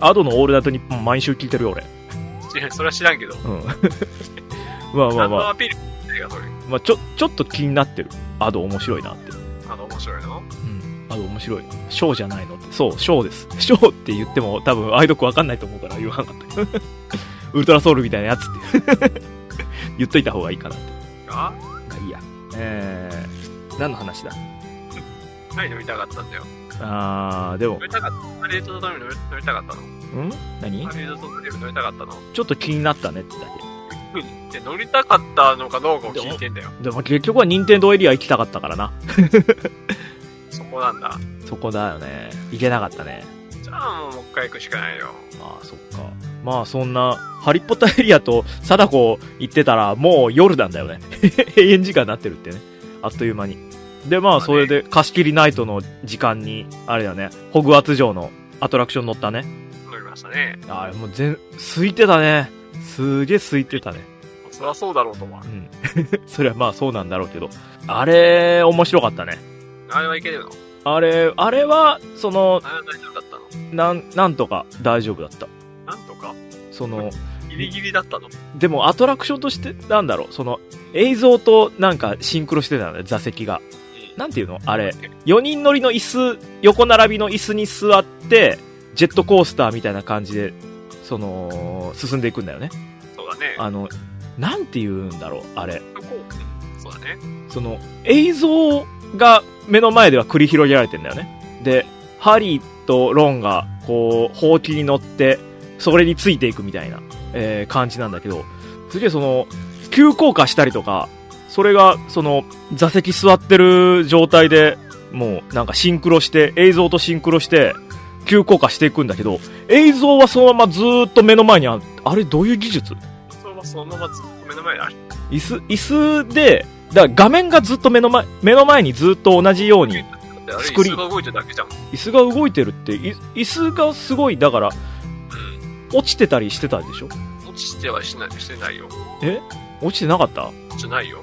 アドのオールナイトニッポン毎週聞いてるよ、俺。それは知らんけど。うん。まあまあ何まあ、のアピール。まあちょ、ちょっと気になってる。アド面白いなって。あの、面白いの？うん。アド面白い。ショーじゃないのって。そう、ショーです。ショーって言っても多分、アイドクわかんないと思うから言わなかったけど。ウルトラソウルみたいなやつって。言っといた方がいいかなって。あ？まあいいや。えー、何の話だ？何乗りたかったんだよ。あー、でも乗、りたかった。ハリウッド・ザ・ドリーム乗り乗りたかったの？ん？何？ハリウッド・ザ・ドリーム乗りたかったの？ちょっと気になったねってだうん。で、乗りたかったのかどうかを聞いてんだよ。け。でも結局は任天堂エリア行きたかったからな。そこなんだ。そこだよね。行けなかったね。じゃあもう一回行くしかないよ。ああ、そっか。まあそんな、ハリポタエリアと貞子行ってたらもう夜なんだよね。永遠時間になってるってね。あっという間に。で、まあそれで貸し切りナイトの時間に、あれだよね、ホグワーツ城のアトラクション乗ったね。乗りましたね。あれもう全、空いてたね。すげえ空いてたね。そりゃそうだろうと思うう。ん。それはまあそうなんだろうけど。あれ、面白かったね。あれはいけるの？あれ、あれは、その、あれは大丈夫だっなん、なんとか大丈夫だった。なんとか？その、ギリギリだったの？でもアトラクションとして、なんだろう、その、映像となんかシンクロしてたんだよ、座席が。なんていうの？あれ、4人乗りの椅子、横並びの椅子に座って、ジェットコースターみたいな感じで、その、進んでいくんだよね。そうだね。あの、なんて言うんだろう、あれ。そうだね。その、映像が目の前では繰り広げられてんだよね。で、ハリーとロンが、こう、ほうきに乗って、それについていくみたいな、えー感じなんだけど、すげえその、急降下したりとか、それが、その、座席座ってる状態で、もう、なんかシンクロして、映像とシンクロして、急降下していくんだけど、映像はそのままずーっと目の前にある。あれ、どういう技術？それはそのままずっと目の前にある。椅子、椅子で、だから画面がずっと目の前、目の前にずっと同じように、だってあれスクリーン椅子が動いてるだけじゃん。椅子が動いてるって、い椅子がすごい、だから、うん。落ちてたりしてたでしょ？落ちてはしない、してないよ。え？落ちてなかった？落ちてないよ。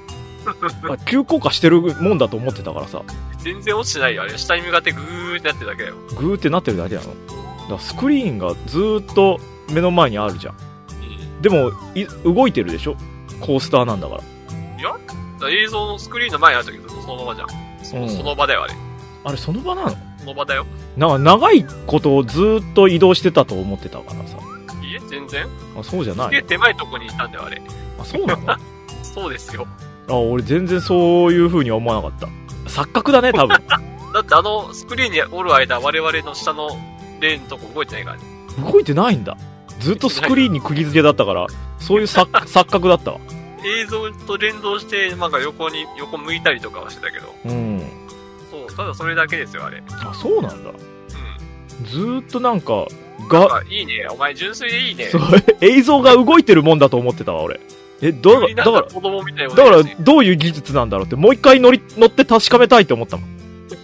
あ急降下してるもんだと思ってたからさ、全然落ちてないよ。あれ、下に向かってグーってなってるだけだよ。グーってなってるだけなの？だからスクリーンがずーっと目の前にあるじゃん。うん。でも、い動いてるでしょ？コースターなんだから。いや映像のスクリーンの前にある時そのままじゃん。そ,、うんその場だよ、あれ。あれ、その場なの？その場だよ。なんか長いことをずーっと移動してたと思ってたからさ。いいえ、全然。あ、そうじゃなすげえい手前とこにいたんだよ、あれ。あ、そうなの？あ、そうですよ。俺全然そういう風には思わなかった。錯覚だね、多分。だってあのスクリーンにおる間、我々の下のレーンのとこ動いてないからね。動いてないんだ。ずっとスクリーンに釘付けだったから、そういう錯 錯覚だったわ。映像と連動して、なんか横に、横向いたりとかはしてたけど。うん。そう、ただそれだけですよ、あれ。うん。あ、そうなんだ。ずーっとなんか、が、かいいね。お前純粋でいいね。そう、映像が動いてるもんだと思ってたわ、俺。え、だから、だから、子供みたいなだから、どういう技術なんだろうって、もう一回乗り、乗って確かめたいって思ったもん。い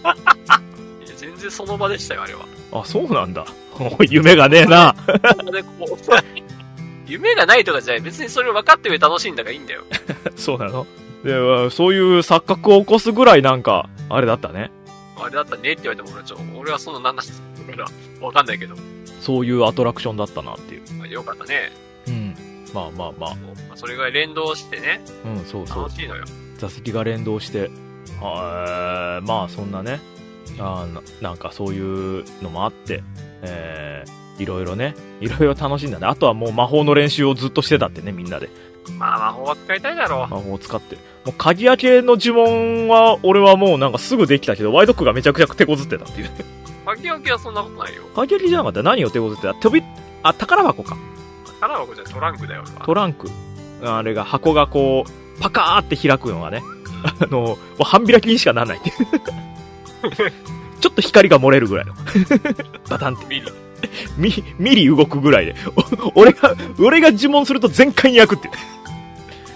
や全然その場でしたよ、あれは。あ、そうなんだ。夢がねえな。夢がないとかじゃない。別にそれを分かって上楽しいんだからいいんだよ。そうなの？で、まあそういう錯覚を起こすぐらいなんか、あれだったね。あれだったねって言われても俺はちょ、俺はそのなんだ、俺は分かんないけど。そういうアトラクションだったなっていう。まあ、よかったね。うん。まあまあまあ。まあ、それぐらい連動してね、うん、そうそう楽。しいのよ。座席が連動して、はーまあそんなね、あーななんかそういうのもあって、えー、いろいろね、いろいろ楽しんだね。あとはもう魔法の練習をずっとしてたってね、みんなで。まあ魔法は使いたいだろう。魔法を使って。もう鍵開けの呪文は、俺はもうなんかすぐできたけど、ワイドックがめちゃくちゃ手こずってたっていう。鍵開けはそんなことないよ。鍵開けじゃなかった何を手こずってた飛び、あ、宝箱か。宝箱じゃトランクだよ。トランク。あれが、箱がこう、パカーって開くのがね、あの、もう半開きにしかならないっていう。ちょっと光が漏れるぐらいの。バタンって。見る。ミミリ動くぐらいで。お俺が、俺が呪文すると全開に焼くって。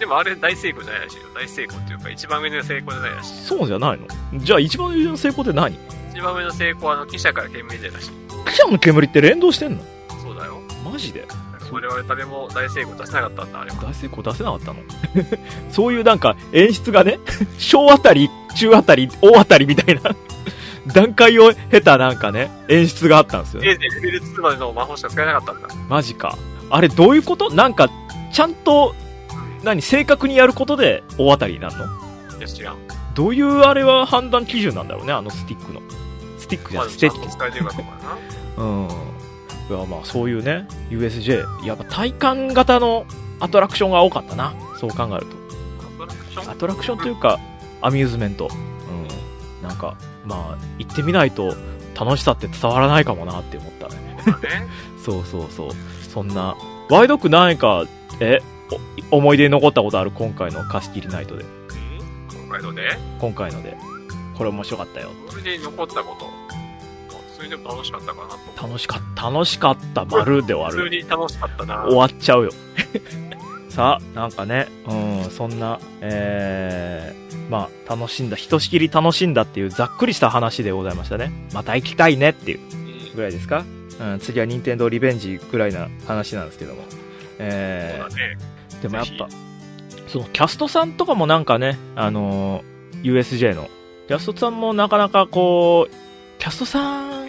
でもあれ大成功じゃないらしいよ。大成功っていうか一番上の成功じゃないらしい。そうじゃないの？じゃあ一番上の成功って何？一番上の成功はあの、記者から煙出るらしい。記者の煙って連動してんの？そうだよ。マジで？我々誰も大成功出せなかったんだ、あれは。大成功出せなかったの？そういうなんか演出がね、小あたり、中あたり、大あたりみたいな 段階を経たなんかね、演出があったんですよね。レベル2までの魔法しか使えなかったんだ。マジか。あれどういうこと？なんか、ちゃんと、何、正確にやることで大当たりになるの？いや、知らん。どういうあれは判断基準なんだろうね、あのスティックの。スティックじゃまない、ステッキ。だちゃんと使えてるかとかな。うん。いや、まあそういうね、USJ。やっぱ体感型のアトラクションが多かったな。そう考えると。アトラクション？アトラクションというか、アミューズメント。うん。なんか、まあ、行ってみないと楽しさって伝わらないかもなって思ったね。そう。そうそうそんな、ワイドック何か、え、お思い出に残ったことある今回の貸し切りナイトで。うん今回ので、今回ので。これ面白かったよ。それで残ったこと。普通にでも楽しかったかなと。楽しかった、楽しかった、丸で終わ普通る。に楽しかったな。終わっちゃうよ。さあ、なんかね、うん、そんな、えー、まあ、楽しんだ、ひとしきり楽しんだっていうざっくりした話でございましたね。また行きたいねっていううんぐらいですか？うん、次は任天堂リベンジぐらいな話なんですけども。そうえだね。ー、でもやっぱ、そのキャストさんとかもなんかね、あのー USJ の、キャストさんもなかなかこう、キャストさん、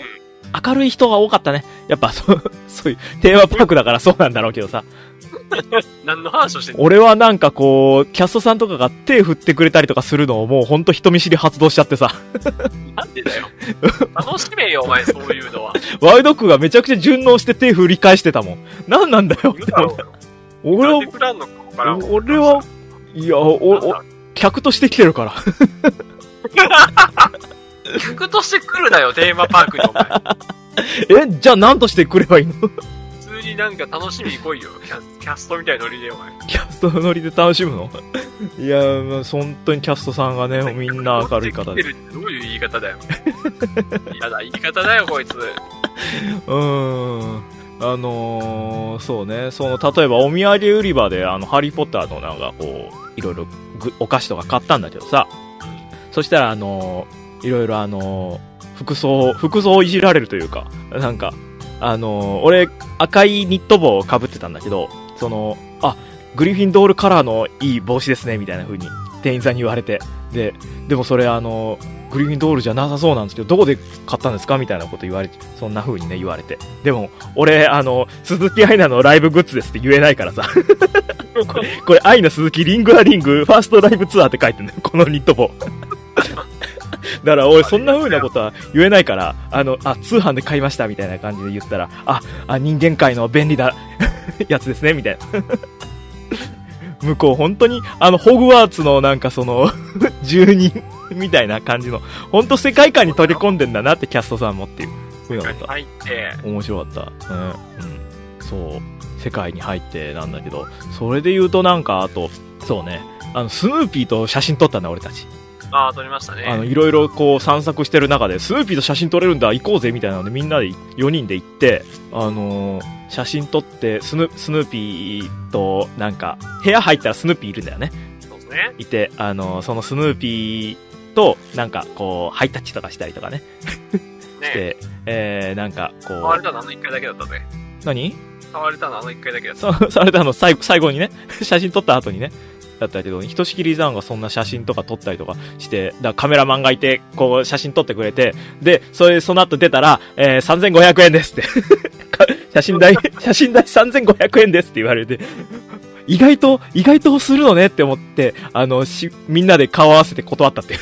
明るい人が多かったね。やっぱ そう、そういう、テーマパークだからそうなんだろうけどさ。何の話をしてんの？俺はなんかこう、キャストさんとかが手振ってくれたりとかするのをもうほんと人見知り発動しちゃってさ。なんでだよ。楽しめよ、お前、そういうのは。ワイドックがめちゃくちゃ順応して手振り返してたもん。なんなんだよいるだろうよ。俺は俺は、いや、お、お、客として来てるから。客として来るなよ、テーマパークに、お前。え、じゃあ何としてくればいいの？普通になんか楽しみに来いよ。キャキャストみたいなノリで、お前。キャストのノリで楽しむの？いや、まあ、本当にキャストさんがね、みんな明るい方で。どういう言い方だよ。嫌だ、言い方だよ、こいつ。うーん。あのー、そうね、その、例えばお土産売り場で、あの、ハリーポッターのなんかこう、いろいろお菓子とか買ったんだけどさ、そしたらあのー、いろいろあのー、服装、服装をいじられるというか、なんか、あの、俺、赤いニット帽を被ってたんだけど、その、あ、グリフィンドールカラーのいい帽子ですね、みたいな風に店員さんに言われて、で、でもそれあの、グリフィンドールじゃなさそうなんですけど、どこで買ったんですかみたいなこと言われて、そんな風にね、言われて。でも、俺、あの、鈴木愛菜のライブグッズですって言えないからさ。これ、愛の鈴木リングアリングファーストライブツアーって書いてんだよ、このニット帽。だから、俺、そんな風なことは言えないから、あの、あ、通販で買いましたみたいな感じで言ったら、あ、あ、人間界の便利なやつですね、みたいな。向こう、本当に、あの、ホグワーツのなんかその、住人みたいな感じの、本当世界観に取り込んでんだなってキャストさんもっていう。ふうなこと入って、面白かった。うん。うん。そう。世界に入ってなんだけど、それで言うとなんか、あと、そうね、あの、スヌーピーと写真撮ったんだ、俺たち。ああ、撮りましたね。あの、いろいろこう散策してる中で、スヌーピーと写真撮れるんだ、行こうぜ、みたいなので、みんなで4人で行って、あのー写真撮って、スヌ、スヌーピーと、なんか、部屋入ったらスヌーピーいるんだよね。そうですね。いて、あのーそのスヌーピーと、なんか、こう、ハイタッチとかしたりとかね。しねて、えー、なんか、こう、触れたのあの一回だけだったぜ。何？触れたのあの一回だけだった。そう、されたの最後、最後にね、写真撮った後にね、だったけど、ひとしきりさんがそんな写真とか撮ったりとかして、だカメラマンがいて、こう写真撮ってくれて、で、それ、その後出たら、えー、3500円ですって。か 写真代、写真代3500円ですって言われて、意外と、意外とするのねって思って、あの、し、みんなで顔合わせて断ったっていう。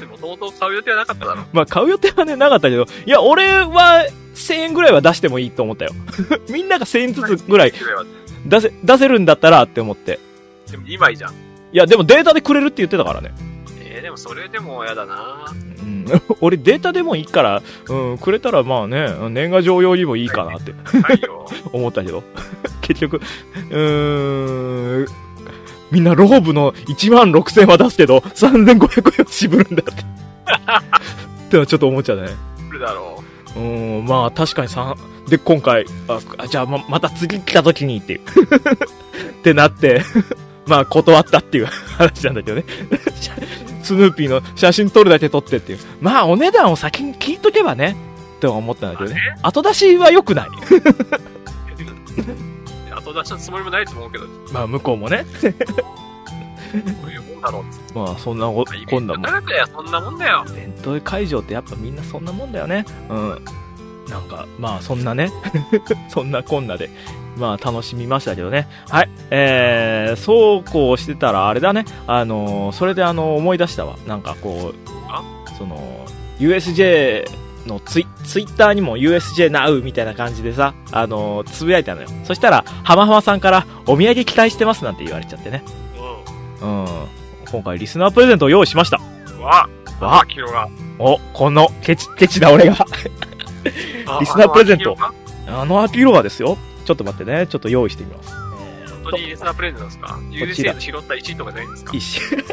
でも、とうとう買う予定はなかっただろ。まあ、買う予定はね、なかったけど、いや、俺は、1000円ぐらいは出してもいいと思ったよ。みんなが1000円ずつぐらい出せ、出せるんだったらって思って。でも2枚じゃん。いや、でもデータでくれるって言ってたからね。えー、でもそれでも嫌だなうん。俺データでもいいから、うん、くれたらまあね、年賀状用にもいいかなって。思ったけど。結局、うーん、みんなローブの1万6000は出すけど、3500円は渋るんだって。ってのはちょっと思っちゃうね。来るだろうん、まあ確かにさ、で、今回、あ、あじゃあま、また次来た時にっていう。ってなって、まあ断ったっていう 話なんだけどね。スヌーピーの写真撮るだけ撮ってっていう。まあお値段を先に聞いとけばね、って思ったんだけどね。後出しは良くない。う。後出しのつもりもないと思うけど、まあ向こうもね。だろう。まあそんなこ、んなもんントな。らくやそんなもんだよ。イベント会場ってやっぱみんなそんなもんだよね。うん。なんか、まあそんなね、そんなこんなで、まあ楽しみましたけどね。はい。えー、そうこうしてたらあれだね。あのーそれであの思い出したわ。なんかこうあ、その、USJ のツイツイッターにも USJ Now みたいな感じでさ、あのーつぶやいたのよ。そしたら、浜浜さんからお土産期待してますなんて言われちゃってね。ううん。今回リスナープレゼントを用意しました。ん。わわあ、キロが。お、この、ケチ、ケチな俺が。あリスナープレゼントああの秋色はですよ。ちょっと待ってね。ちょっと用意してみます。え本当にリスナープレゼントですか ?USJ の拾った1とかじゃないんですか？一瞬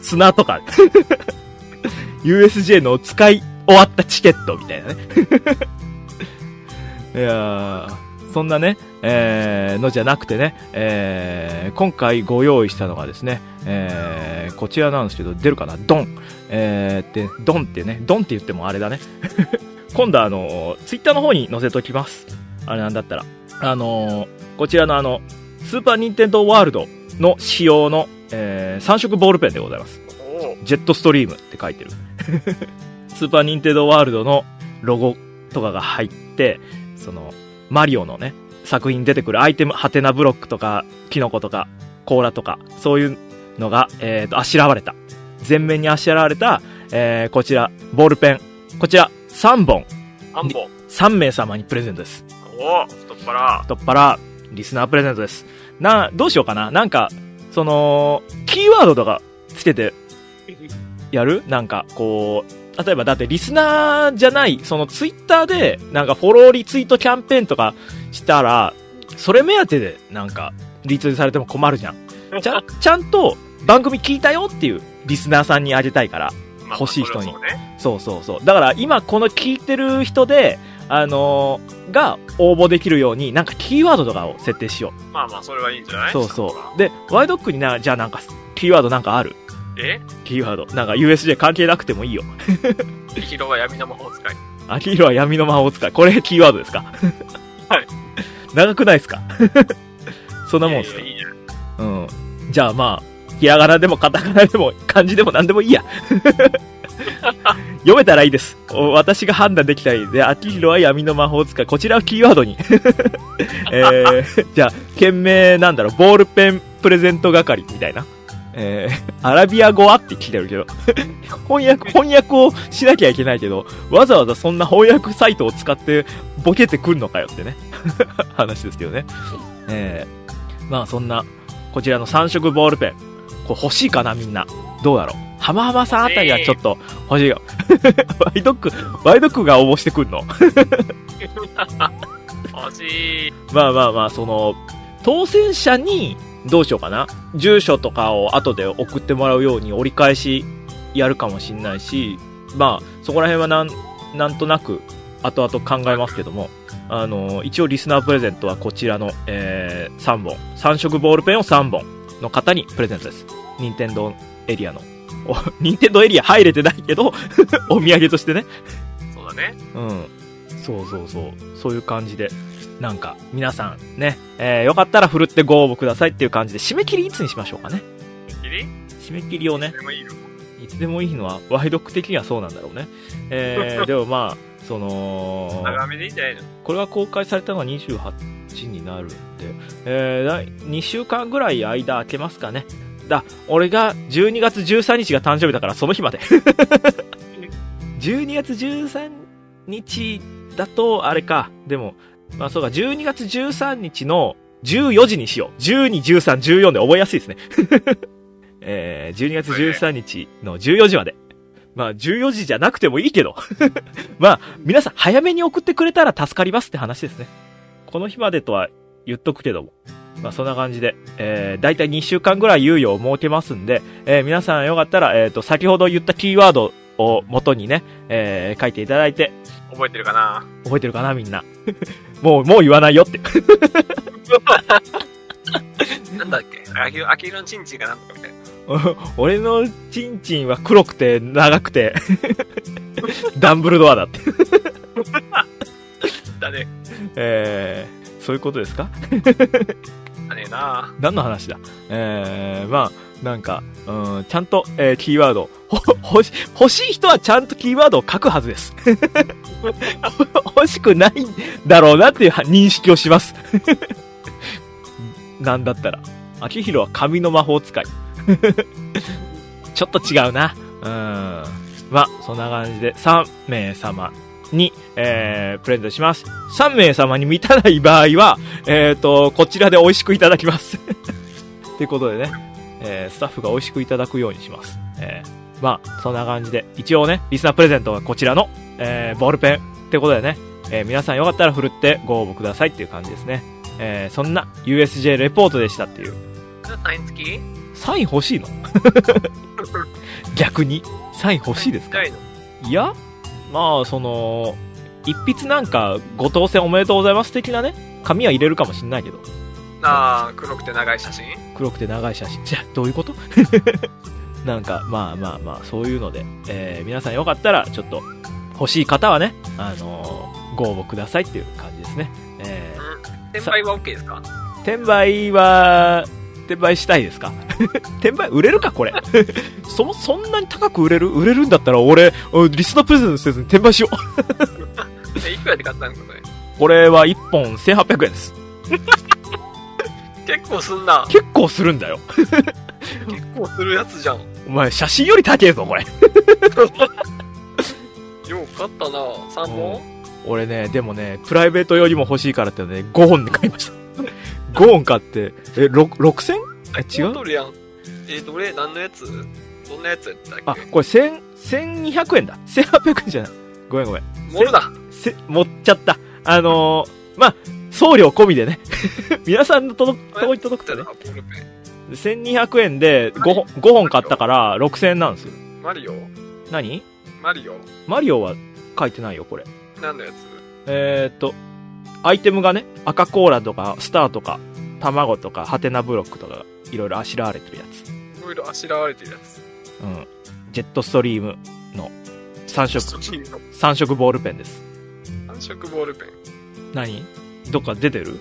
砂とか。USJ の使い終わったチケットみたいなね。いやー、そんなね、えー、のじゃなくてね、えー、今回ご用意したのがですね、えー、こちらなんですけど、出るかな？ドン。えー、って、ドンってね、ドンって言ってもあれだね。今度あの、ツイッターの方に載せときます。あれなんだったら。あのーこちらのあの、スーパーニンテンドーワールドの仕様の、えー、3色ボールペンでございます。ジェットストリームって書いてる。スーパーニンテンドーワールドのロゴとかが入って、その、マリオのね、作品に出てくるアイテム、ハテナブロックとか、キノコとか、甲羅とか、そういうのが、えっ、と、あしらわれた。全面にあしらわれた、えー、こちら、ボールペン。こちら、3本、半本。3名様にプレゼントです。おお太っ腹。とっぱら、リスナープレゼントです。な、どうしようかななんか、その、キーワードとかつけてやる？なんか、こう、例えばだってリスナーじゃない、そのツイッターで、なんかフォローリツイートキャンペーンとかしたら、それ目当てでなんか、リツイートされても困るじゃん。ちゃん、ちゃんと番組聞いたよっていうリスナーさんにあげたいから。まあ欲しい人にそうそうそう。だから今この聞いてる人で、あのーが応募できるように、なんかキーワードとかを設定しよう。まあまあ、それはいいんじゃない？そうそう。で、ワイドックにな、じゃあなんか、キーワードなんかある？え？キーワード。なんか USJ 関係なくてもいいよ。ヒロは闇の魔法使い。アキヒロは闇の魔法使い。これキーワードですか？はい。長くないですか？そんなもんですか？いやいやいいじゃん。うん。じゃあまあ、ひらがなでもカタカナでも漢字でも何でもいいや。読めたらいいです。お私が判断できたらいい。で、秋広は闇の魔法使い。こちらをキーワードに。えー、じゃあ、件名なんだろう、ボールペンプレゼント係みたいな。えー、アラビア語はって聞いてるけど。翻訳、翻訳をしなきゃいけないけど、わざわざそんな翻訳サイトを使ってボケてくるのかよってね。話ですけどね。えー、まあそんな、こちらの3色ボールペン。これ欲しいかなみんな。どうだろう浜浜さんあたりはちょっと欲しいよ。ワイドック、ワイドックが応募してくんの欲しい。まあまあまあ、その、当選者にどうしようかな。住所とかを後で送ってもらうように折り返しやるかもしんないし、まあ、そこら辺はなん、なんとなく後々考えますけども、あの、一応リスナープレゼントはこちらの、えー、3本、3色ボールペンを3本の方にプレゼントです。任天堂エリアの。お、任天堂エリア入れてないけど、お土産としてね。そうだね。うん。そうそうそう。そういう感じで。なんか、皆さんね、えー、よかったら振るってご応募くださいっていう感じで、締め切りいつにしましょうかね。キリ締め切りをね、でもいいよ。いつでもいいのは、ワイドック的にはそうなんだろうね。えー、でもまあ、その、長めでいいんじゃないの？これが公開されたのが28になるんで、えー、だ2週間ぐらい間空けますかね。だ、俺が12月13日が誕生日だからその日まで。12月13日だと、あれか。でも、まあそうか、12月13日の14時にしよう。12、13、14で覚えやすいですね。えー、12月13日の14時まで。まあ、14時じゃなくてもいいけど。まあ、皆さん早めに送ってくれたら助かりますって話ですね。この日までとは言っとくけども。まあ、そんな感じで、えー、だいたい2週間ぐらい猶予を設けますんで、えー、皆さんよかったら、えっ、と、先ほど言ったキーワードを元にね、えー、書いていただいて、覚えてるかな？覚えてるかなみんな。もう、もう言わないよって。なんだっけ？あき、あきのちんちんがなんとかみたいな。俺のチンチンは黒くて長くて、ダンブルドアだって。だね。えー、そういうことですか？だねえな何の話だ？えー、まあ、なんか、うん、ちゃんと、えーキーワード、欲し、欲しい人はちゃんとキーワードを書くはずです。欲しくないんだろうなっていう認識をします。なんだったら。秋広は紙の魔法使い。ちょっと違うな。うん。まあ、そんな感じで3名様に、えー、プレゼントします。3名様に満たない場合は、えっ、と、こちらで美味しくいただきます。ということでね、えースタッフが美味しくいただくようにします。えーまあ、そんな感じで、一応ね、リスナープレゼントはこちらの、えーボールペンってことでね、えー皆さんよかったら振るってご応募くださいっていう感じですね。えーそんな USJ レポートでしたっていう。サイン付き？サイン欲しいの？逆に？サイン欲しいですか？いや、まあ、その、一筆なんか、ご当選おめでとうございます的なね、紙は入れるかもしんないけど、ああ、黒くて長い写真？黒くて長い写真。じゃあ、どういうこと？なんか、まあまあまあ、そういうので、えー皆さんよかったら、ちょっと、欲しい方はね、あのーご応募くださいっていう感じですね。え転売は OK ですか？ー転売は、転売したいですか？転売売れるかこれ？そも、そんなに高く売れる？売れるんだったら俺、おリスナープレゼントせずに転売しよう。え、いくらで買ったんですかそれ？これは1本1800円です。結構すんな。結構するんだよ。結構するやつじゃん。お前、写真より高えぞ、これ。よう買ったな3本？俺ね、でもね、プライベート用にも欲しいからってね、5本で買いました。5本買って、え、6 6000? え、違う？取るやん。え、どれ？何のやつ？どんなやつやったっあ、けこれ1000、1200円だ。1800円じゃない。ごめんごめん。モルだ。せ、持っちゃった。あのー、まあ、送料込みでね。皆さんの届く、届い届くとね。ボールペン。1200円で5本、5本買ったから6000円なんですよ。マリオ？何？マリオマリオは書いてないよ、これ。何のやつ？えー、っと、アイテムがね、赤コーラとか、スターとか、卵とか、ハテナブロックとか、いろいろあしらわれてるやつ。いろいろあしらわれてるやつ。うん。ジェットストリームの3色、チームの3色ボールペンです。三色ボールペン。何？どっか出てる？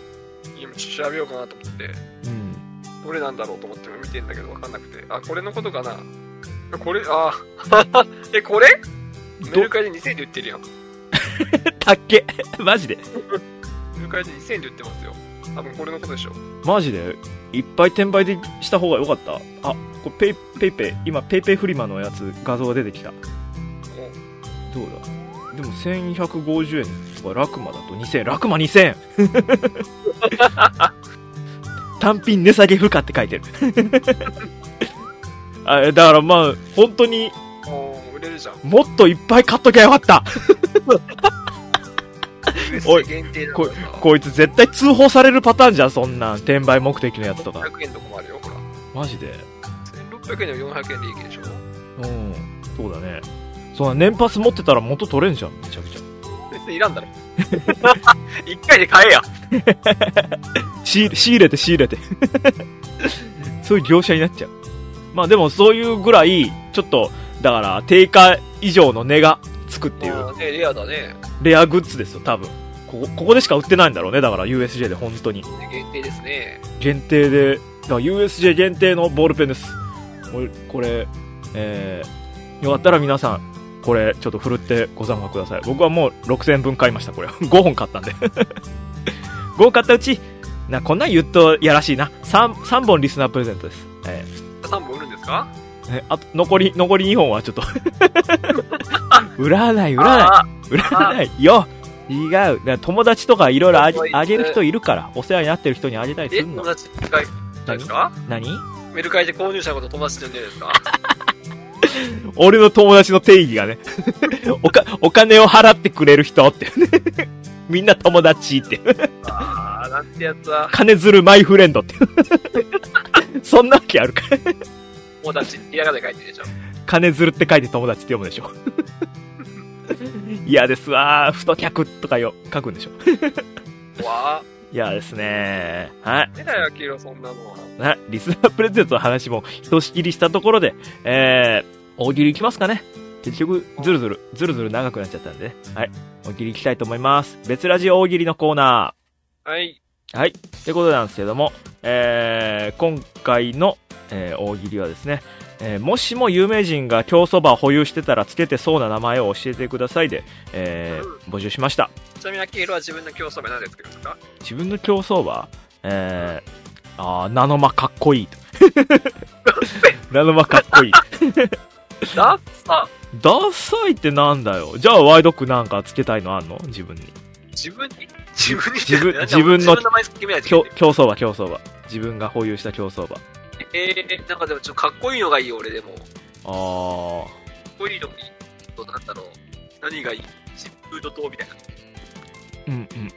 今ちょっと調べようかなと思って、うん。どれなんだろうと思って見てんだけどわかんなくて。あ、これのことかな？これ、あ え、これ？メルカリで2000円で売ってるやん。メたっけマジで？ルカリで2000円で売ってますよ。多分これのことでしょ。マジで？いっぱい転売でした方が良かった？あ、これペイ、ペイペイ、今ペイペイフリマのやつ画像が出てきた。もどうだ？でも1150円とかラクマだと2000円。ラクマ2000円 単品値下げ不可って書いてる。あだからまあ、本当に。もっといっぱい買っときゃよかった おいこ。こいつ絶対通報されるパターンじゃん、そんなん。転売目的のやつとか。100円とかもあるよ、ほら。マジで？1600円でも400円利益でしょうん。そうだね。そうだ、年パス持ってたら元取れんじゃん、めちゃくちゃ。別にいらんだろ。一回で買えや。仕入れ、て仕入れて。そういう業者になっちゃう。まあでもそういうぐらい、ちょっと、だから、定価以上の値がつくっていう、レアだね。レアグッズですよ、多分。ここ、ここでしか売ってないんだろうね、だから USJ で本当に。限定ですね。限定で、だから USJ 限定のボールペンです。これ、これえー、よかったら皆さん、これ、ちょっと振るってご参加ください。僕はもう6000円分買いました、これ。5本買ったんで。5本買ったうち、な、こんなん言うとやらしいな。3、3本リスナープレゼントです。え3本売るんですか？ーえあと、残り、残り2本はちょっと。売らない、売らない。あ売らないよ違う。友達とかいろいろあげる人いるから。お世話になってる人にあげたりするの友。達メルカリ何ですか？何？メルカリで購入者のこと友達って呼んでるんですか？俺の友達の定義がね、おか、お金を払ってくれる人って。みんな友達って。あー、なんてやつは、金ずるマイフレンドって。そんなわけあるか。友達ってひらがなで書いてるでしょ。金ずるって書いて友達って読むでしょ。嫌ですわー。太客とかよ、書くんでしょ。わ 嫌ですねはい。ー。出ないわけよ、そんなのは。ね、リスナープレゼントの話もひとしきりしたところで、えー、大喜利いきますかね。結局、ずるずる、ずるずる長くなっちゃったんでね。はい。大喜利いきたいと思います。別ラジオ大喜利のコーナはい。ー。はい。ってことなんですけども、えー、今回の、えー大喜利はですね、えーもしも有名人が競走馬を保有してたらつけてそうな名前を教えてくださいで、えー募集しました。ちなみに、アキヒロは自分の競争名何で作るんですか？自分の競走馬？えー、あー、ナノマかっこいいと。ナノマかっこいい。ダッサダサいってなんだよ。じゃあワイドックなんかつけたいのあんの？自分に。自分に？自分に？自分の。競走馬、競走馬。自分が保有した競走馬。えー、なんかでもちょっとかっこいいのがいいよ、俺でも。かっあー。こいいのがいい。そうなんだろう。何がいい疾風怒涛みたいな。うんうんうんうん。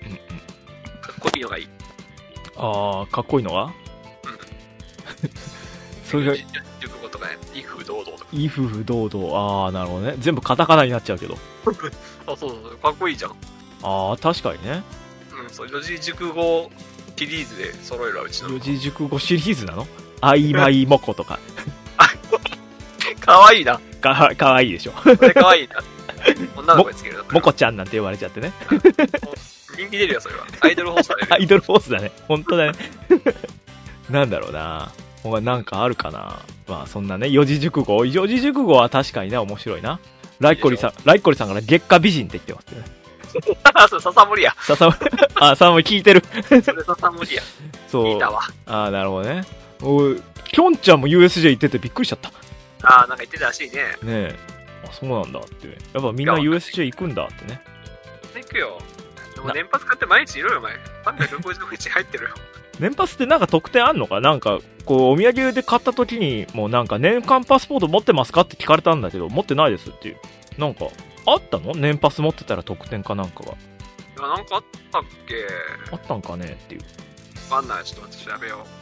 かっこいいのがいい。あー、かっこいいのはそれが、い熟語とかね、威風堂々とか。い夫婦堂々。あー、なるほどね。全部カタカナになっちゃうけど。あ、そうそうかっこいいじゃん。あー、確かにね。うん、そう、四字熟語シリーズで揃えるわ、うちの四。字熟語シリーズなの？あいまいもことか。かわいいな。か、かわいいでしょ。これかわいいな。女の子につけるな。もこちゃんなんて呼ばれちゃってね。人気出るよ、それは。アイドル放送アで。イドルフォースだね。本当だね。なんだろうな。お前なんかあるかな。まあそんなね、四字熟語。四字熟語は確かにね、面白いな。ライコリさん、ライコリさんから月下美人って言ってますね。あ、それ笹森や。ささ、あ、さも聞いてる。それ笹森や。そう。聞いたわ。あなるほどね。おい、きょんちゃんも USJ 行っててびっくりしちゃった。ねあー、なんか言ってたらしいね。え。あ、そうなんだって。やっぱみんな USJ 行くんだってね。行くよ。でもな年パス買って毎日いろよ、お前。365日入ってるよ。年パスってなんか特典あんのか？なんか、こう、お土産で買った時に、もうなんか年間パスポート持ってますかって聞かれたんだけど、持ってないですっていう。なんか、あったの？年パス持ってたら特典かなんかが。いやなんかあったっけ？あったんかねっていう。わかんない。ちょっと待って調べよう。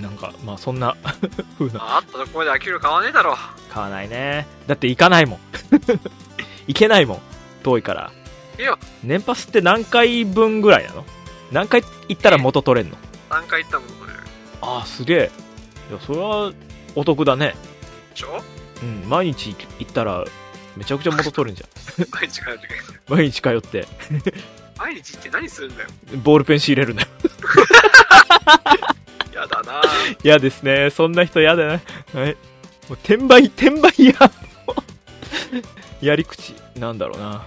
なんか、まあそんな 風な。ああったところで飽きる買わねえだろ。買わないね。だって行かないもん。行けないもん。遠いから。いいよ。年パスって何回分ぐらいなの？何回行ったら元取れんの？3回行ったもん、これ。ああ、すげえ。いや、それは、お得だね。でしょ？うん、毎日行ったら、めちゃくちゃ元取るんじゃん。毎日買うとき。毎日通って、毎日行って何するんだよ。ボールペン仕入れるんだよ。やだな嫌ですね。そんな人嫌だね。はい。もう転売、転売屋 やり口、なんだろうな。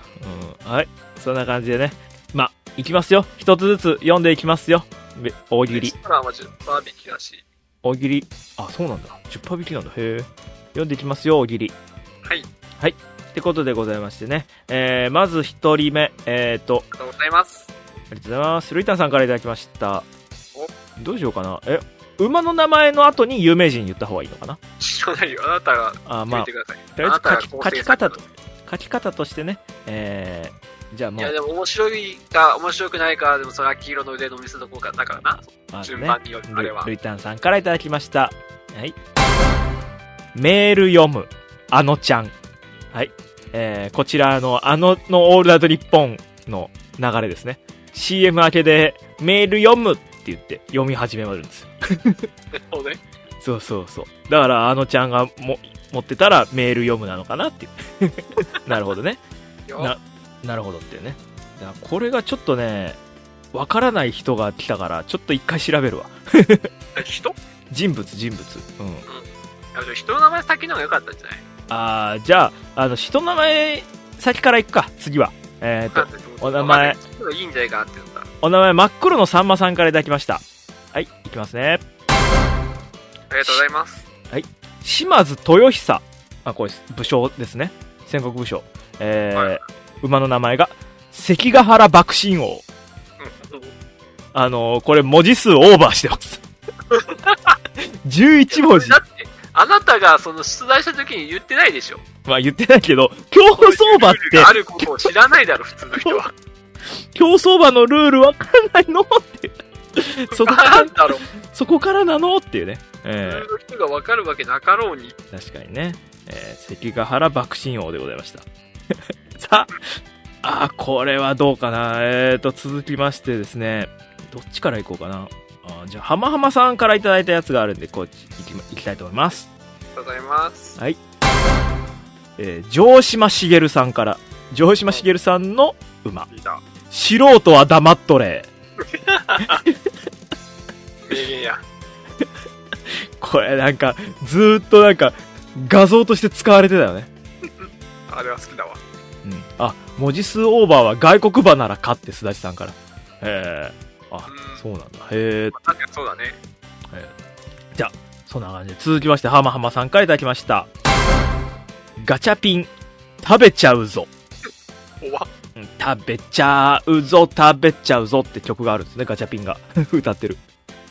うん。はい。そんな感じでね。まあ、いきますよ。一つずつ読んでいきますよ。べ大喜利レス。トランは10%引きだし。大喜利。あ、そうなんだ。10%引きなんだ。へえ。読んでいきますよ、大喜利。はい。ってことでございましてね。えー、まず一人目。えーと、ありがとうございます。ありがとうございます。ルイタンさんからいただきました。どうしようかな。え、馬の名前の後に有名人言った方がいいのかな？知らないよ。あなたがあ、まあ決めて、ください。とりあえず書き書き方と作、書き方としてね、えー、いや、じゃあもうで、も面白いか、面白くないか、でもそれは黄色の腕の見せ所か、だからな。まず順番によるあれはルルイタンさんからいただきました。はい。メール読む、あのちゃん。はい。えー、こちらの、あののオールナイトニッポンの流れですね。CM 明けで、メール読むって言って読み始めるんですよ。そうね。そうそうそう。だから、あのちゃんがも持ってたらメール読むなのかなっていう。なるほどね。よななるほどってね。これがちょっとね、わからない人が来たから、ちょっと一回調べるわ。え人？人物、人物。うん。あじゃあ人の名前先の方が良かったんじゃない？あー、じゃあ、あの、人の名前、先から行くか、次は。えっ、と、お名前。いいんじゃないかなって思った。お名前、真っ黒のさんまさんからいただきました。はい、いきますね。ありがとうございます。島津豊久。あ、これ、武将ですね。戦国武将。えーはい馬の名前が、関ヶ原幕臣王。うんあのーこれ文字数オーバーしてます。11文字あなたがその出題した時に言ってないでしょ。まあ言ってないけど、競走馬ってあることを知らないだろ、普通の人は。競走馬のルールわかんないのって。そこから。そこからなのっていうね。普え通の人がわかるわけなかろうに。ー確かにね。えー関ヶ原幕臣王でございました。さあ、あー、これはどうかな。えーと、続きましてですね、どっちから行こうかな。じゃあ、浜浜さんからいただいたやつがあるんで、こっち行きま行きたいと思います。ありがとうございます。えー城島茂さんから、城島茂さんの馬。素人は黙っとれ。名言や。これなんか、ずーっとなんか、画像として使われてたよね。あれは好きだわ。うん。あ、文字数オーバーは外国馬ならかって、すだちさんから。へえ。あ、うんそうなんだ。へえ。まあ確かにそうだね。そんな感じで。続きまして、浜浜さんからいただきました。ガチャピン、食べちゃうぞ。怖っうん食べちゃうぞ、食べちゃうぞって曲があるんですね、ガチャピンが。歌ってる。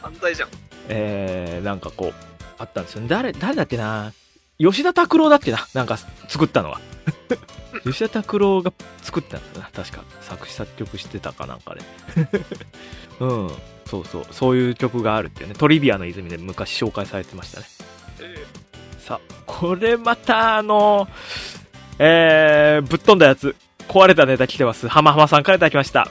犯罪じゃん。えー、なんかこう、あったんですよね。誰、誰だっけな？吉田拓郎だっけな？なんか作ったのは。吉田拓郎が作ったんだな。確か。作詞作曲してたかなんかで。うん。そうそう。そういう曲があるっていうね。トリビアの泉で昔紹介されてましたね。えさあ、これまたあの、えー、ぶっ飛んだやつ。壊れたネタ来てます。浜浜さんからいただきました。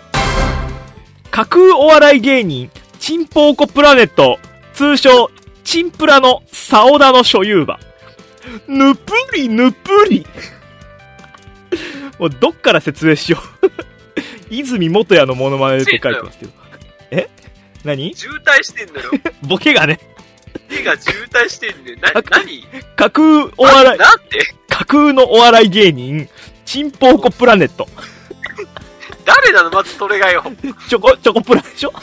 架空お笑い芸人、チンポーコプラネット、通称、チンプラのサオダの所有馬。ぬぷりぬぷり。もうどっから説明しよう。泉元也のモノマネって書いてますけど。え？何？渋滞してんのよ。ボケがね、手が渋滞してんね。な、何？架空お笑い、なんで？架空のお笑い芸人、チンポーコプラネット。誰なの？まずそれがよ。チョコ、チョコプラでしょ？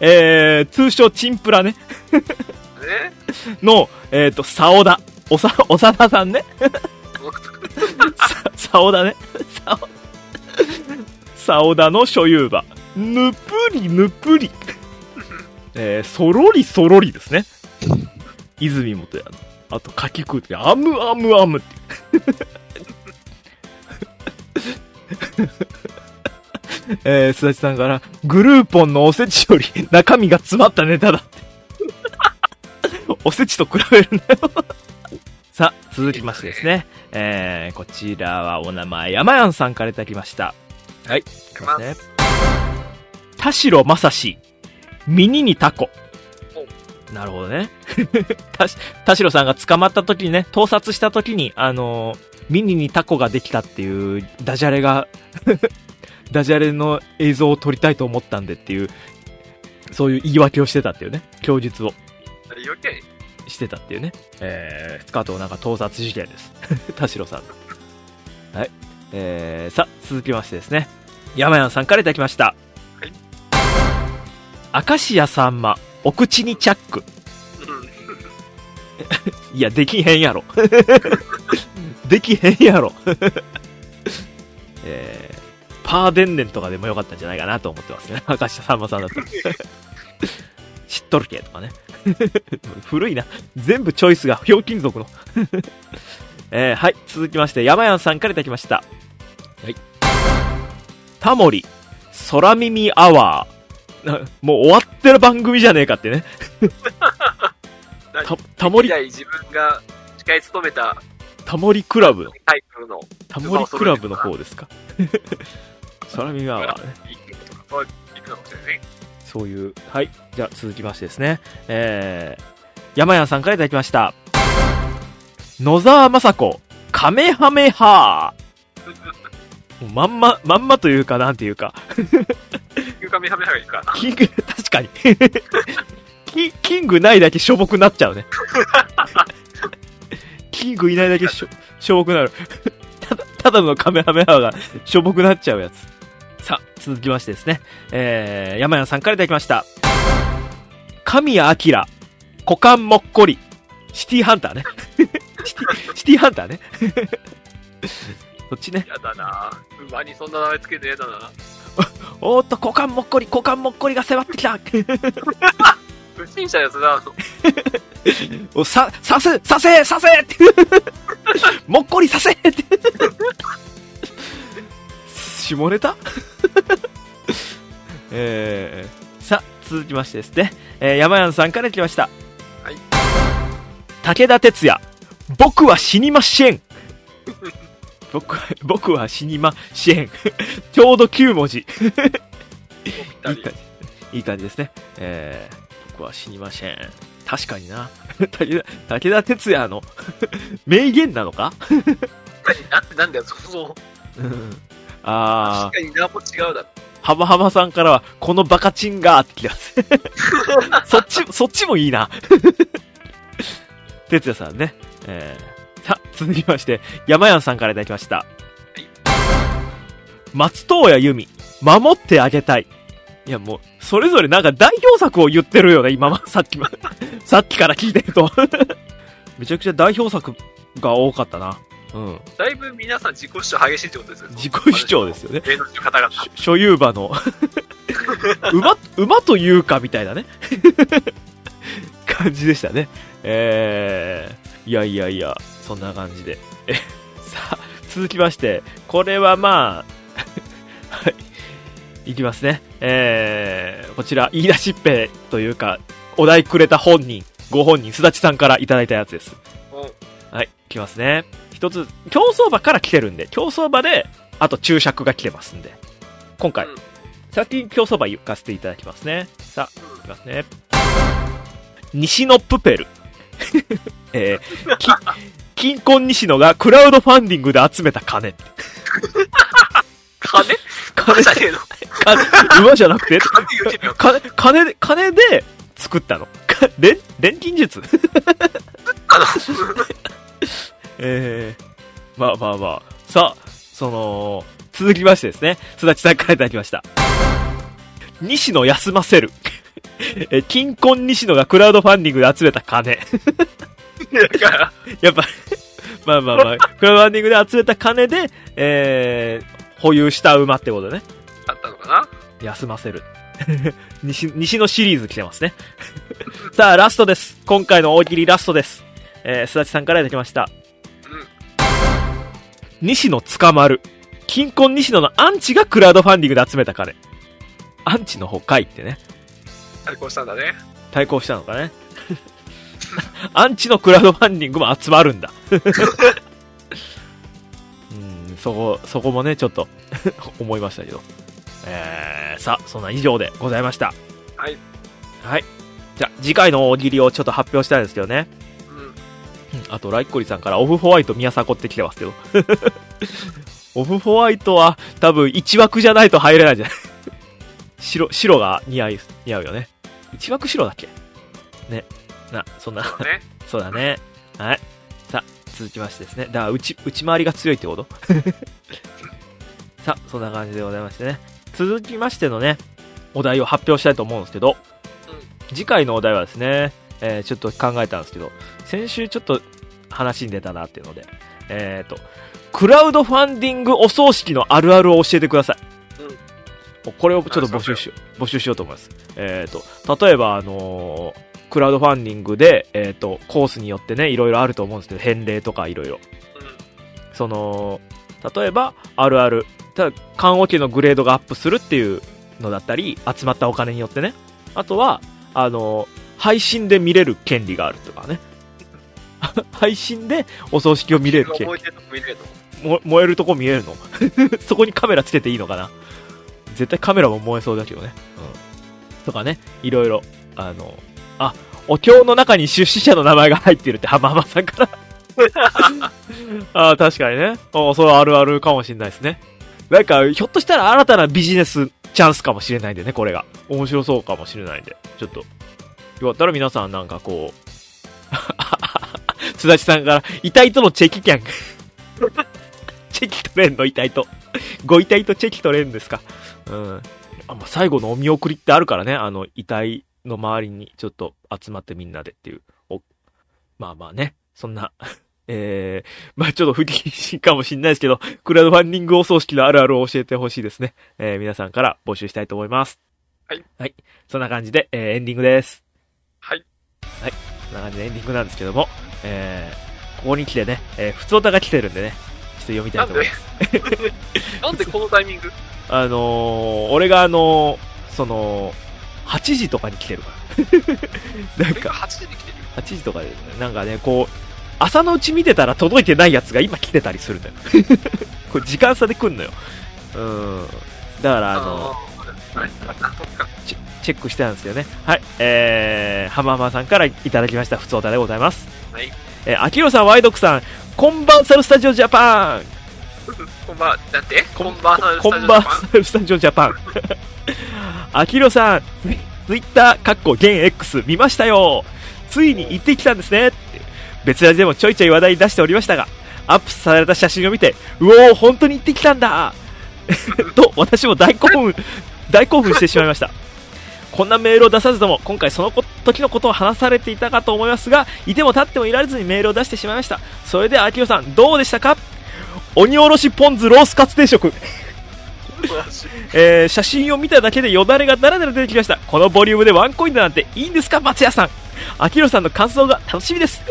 えー、通称チンプラね。の、えっ、と、サオダ。おさ、おさださんね。さ、サオダね。サオ、サオダの所有馬。ぬぷりぬぷり。えー、そろりそろりですね。泉元やの。あと、かき食うって、アムアムアムって。えー、すだちさんから、グルーポンのおせちより中身が詰まったネタだって。おせちと比べるんだよ。さあ、続きましてですね。えー、こちらはお名前、山やんさんからいただきました。はい。いきますね。田代正史、ミニにタコ。なるほどね。田代さんが捕まった時にね、盗撮した時に、あのーミニにタコができたっていうダジャレが、ダジャレの映像を撮りたいと思ったんでっていう、そういう言い訳をしてたっていうね、供述をあれ、余計してたっていうね、えー、スカートをなんか盗撮事件です。田代さん。はい。えー、さ、続きましてですね、山谷さんからいただきました。はい。明石家さんま、お口にチャック。うん。いや、できへんやろ。できへんやろ。えー、パーデンネンとかでもよかったんじゃないかなと思ってますね。明石家さんまさんだったら。知っとるけとかね。古いな。全部チョイスがひょうきん族の。えー、はい。続きまして、山谷さんからいただきました。タモリ、空耳アワー。な もう終わってる番組じゃねえかってね。た、タモリ自分が司会務めたタモリクラブ。タイトルのタモリクラブの方ですか？空耳アワーね。い。そういう。はい。じゃあ続きましてですね。えー、山屋さんからいただきました。野沢雅子、カメハメハー。もうまんま、まんまというか、なんていうか。ゆかみはめはがいいかな。キング、確かに。キキングないだけしょぼくなっちゃうね。キングいないだけしょ、しょぼくなる。ただ、ただのカメハメハがしょぼくなっちゃうやつ。さあ、続きましてですね。えー、山谷さんからいただきました。神谷明、股間もっこり。シティハンターね。シティ、シティハンターね。そっちね。やだな馬にそんな名前つけてやだなおーっと、股間もっこり、股間もっこりが迫ってきた。不審者やつだ。おさ、させ、させ、させって。もっこりさせって。下ネタ？えー、さ、続きましてですね。えー、山谷さんから来ました。はい。武田鉄矢。僕は死にません。僕は、僕は死にません。ちょうど9文字。いい感じ。いい感じですね。えー、僕は死にません。確かにな。武田、武田鉄矢の名言なのか？ななんだよ、そもそも。うんあ確かに名も違うだろ。ー、浜浜さんからは、このバカチンガーって来てます。そっち、そっちもいいな。哲也さんね。えー、さ、続きまして、山谷さんからいただきました。松任谷由実、守ってあげたい。いやもう、それぞれなんか代表作を言ってるよね、今ま、さっきま、さっきから聞いてると。めちゃくちゃ代表作が多かったな。うん。だいぶ皆さん自己主張激しいってことですよね。自己主張ですよね。芸能人の方々。し所有馬の 馬、馬というかみたいなね。感じでしたね。えー、いやいやいや、そんな感じで。え、さあ、続きまして、これはまあ、はい、いきますね。えー、こちら、言い出しっぺというか、お題くれた本人、ご本人、すだちさんからいただいたやつです。うんはい、いきますね。一つ、競走馬から来てるんで、競走馬で、あと注釈が来てますんで、今回、うん先に競走馬行かせていただきますね。さあ、いきますね。西野プペル。えー、き、金婚西野がクラウドファンディングで集めた金。金？金じゃねえの？金、馬じゃなくて？金。金、金で、金で作ったの。か錬、錬金術あの、えー、まあまあまあ。さあ、その、続きましてですね、すだちさんからいただきました。西野休ませる。え、金婚西野がクラウドファンディングで集めた金。やっぱ、まあまあまあ、クラウドファンディングで集めた金で、えー、保有した馬ってことでね、あったのかな？休ませる。西、西野シリーズ来てますね。さあ、ラストです。今回の大喜利ラストです。えー、すだちさんからいただきました。うん。西野捕まる。金婚西野のアンチがクラウドファンディングで集めた金。アンチの方かいってね。対抗したんだね。対抗したのかね。アンチのクラウドファンディングも集まるんだ。うん、そこ、そこもね、ちょっと 思いましたけど。えー、さあ、そんな以上でございました。はい。はい。じゃあ、次回の大喜利をちょっと発表したいんですけどね。あと、ライッコリさんからオフホワイト宮迫って来てますけど。オフホワイトは多分1枠じゃないと入れないんじゃない？白、白が似合い、似合うよね。1枠白だっけ？ね。な、そんな、そうね。そうだね。はい。さあ、続きましてですね。だから、内、内回りが強いってこと？さあ、そんな感じでございましてね。続きましてのね、お題を発表したいと思うんですけど、次回のお題はですね、えーちょっと考えたんですけど、先週ちょっと話に出たなっていうので、えっ、と、クラウドファンディングお葬式のあるあるを教えてください。これをちょっと募集しよう、募集しようと思います。えっ、と、例えば、あのークラウドファンディングで、えっ、と、コースによってね、いろいろあると思うんですけど、返礼とかいろいろ。うん。その、例えば、あるある。ただ、缶オケのグレードがアップするっていうのだったり、集まったお金によってね。あとは、あの、配信で見れる権利があるとかね。配信でお葬式を見れる権利。燃えてるとこ見れるのも燃えるとこ見えるの そこにカメラつけていいのかな絶対カメラも燃えそうだけどね。うん。とかね、いろいろ、あの、あ、お経の中に出資者の名前が入ってるって浜浜さんから。あ確かにね。あそれはあるあるかもしれないですね。なんか、ひょっとしたら新たなビジネスチャンスかもしれないんでね、これが。面白そうかもしれないんで。ちょっと、よかったら皆さんなんかこう、すだちさんから、遺体とのチェキキャン。チェキ取れんの？遺体と。ご遺体とチェキ取れるんですか？うん。あまあ、最後のお見送りってあるからね、あの、遺体の周りにちょっと集まってみんなでっていう。おまあまあね、そんな、えー、まあちょっと不謹慎かもしんないですけど、クラウドファンディングお葬式のあるあるを教えてほしいですね。えー、皆さんから募集したいと思います。はい。はい。そんな感じで、えー、エンディングです。はい。こんな感じでエンディングなんですけども、えー、ここに来てね、えー、普通歌が来てるんでね、ちょっと読みたないんと思いでます。なんで？このタイミング？あのー、俺があのー、その、8時とかに来てるから。なんか、8時に来てる8時とかで、ね、なんかね、こう、朝のうち見てたら届いてないやつが今来てたりするんだよ。これ時間差で来んのよ。うん。だから、あの、ーはい。なんとかチチェックしてたんですよね。はい。えー、浜浜さんからいただきました、ふつおたでございます。はい。えー、秋広さん、ワイドクさん、こんばんさるスタジオジャパンこんばん、だってこんばんは、こんばんさるスタジオジャパン。秋広 さん、ツイッター、かっこ現 X 見ましたよ。ついに行ってきたんですね。別ラジでもちょいちょい話題に出しておりましたが、アップされた写真を見て、うおー、本当に行ってきたんだ と、私も大興奮、大興奮してしまいました。こんなメールを出さずとも、今回そのこ時のことを話されていたかと思いますが、いても立ってもいられずにメールを出してしまいました。それでは、秋代さん、どうでしたか？鬼おろしポン酢ロースカツ定食。えー、写真を見ただけでよだれがだらだら出てきました。このボリュームでワンコインだなんていいんですか、松屋さん。秋広さんの感想が楽しみです。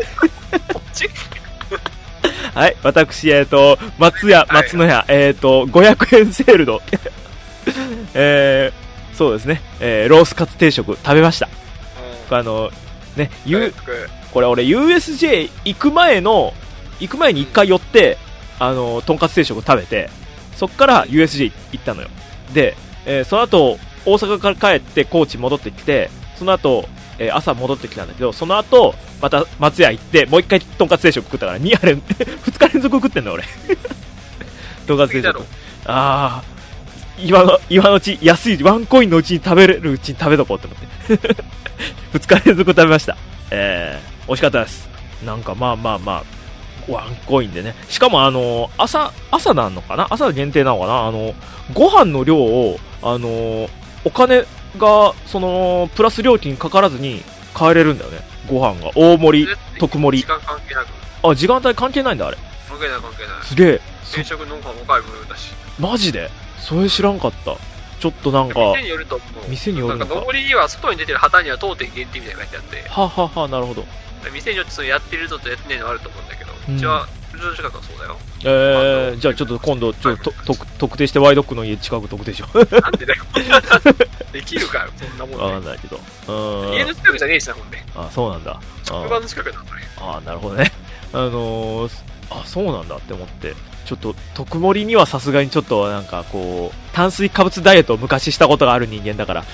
はい、私、えっ、と、松屋、松野屋、えっ、と、500円セールの、えー、そうですね、えー、ロースカツ定食食べました。あの、ね、うん。U、これ俺 USJ 行く前の、行く前に一回寄って、あの、とんかつ定食食べて、そっから USJ 行ったのよ。で、えーその後、大阪から帰って高知戻ってきて、その後、えー朝戻ってきたんだけど、その後、また松屋行って、もう一回とんかつ定食食ったから、2連、2 日連続食ってんの俺。とんかつ定食。ああ、今の、今のうち、安い、ワンコインのうちに食べれるうちに食べとこうって思って。2日連続食べました。えー、美味しかったです。なんかまあまあまあ、ワンコインでね。しかもあの、朝、朝なんのかな？朝限定なのかな？あの、ご飯の量を、あの、お金が、その、プラス料金かからずに買えれるんだよね。ご飯が。大盛り、特盛り時。間関係なく。あ、時間帯関係ないんだ、あれ。関係ない関係ない。すげえ。そ定食の方がおい無料だし。マジで？それ知らんかった。ちょっとなんか、は店によると思う。店によるのかなんか、上りには外に出てる旗には当店限定みたいなの書いてあって、はははなるほど。店によってそのやってるのとやってないのあると思うんだけど、うんうちは、うちの近くはそうだよ。えー、じゃあちょっと今度、ちょっとと特特定してワイドックの家近く特定しよう。なんでだよ。できるかよ、そんなもわかんね。んないけど。家の近くじゃねえしな、ほんで。あ、そうなんだ。あ職場の近くだ、それ。あー、なるほどね。あのー、あ、そうなんだって思って。ちょっと、特盛りにはさすがにちょっとなんかこう、炭水化物ダイエットを昔したことがある人間だから、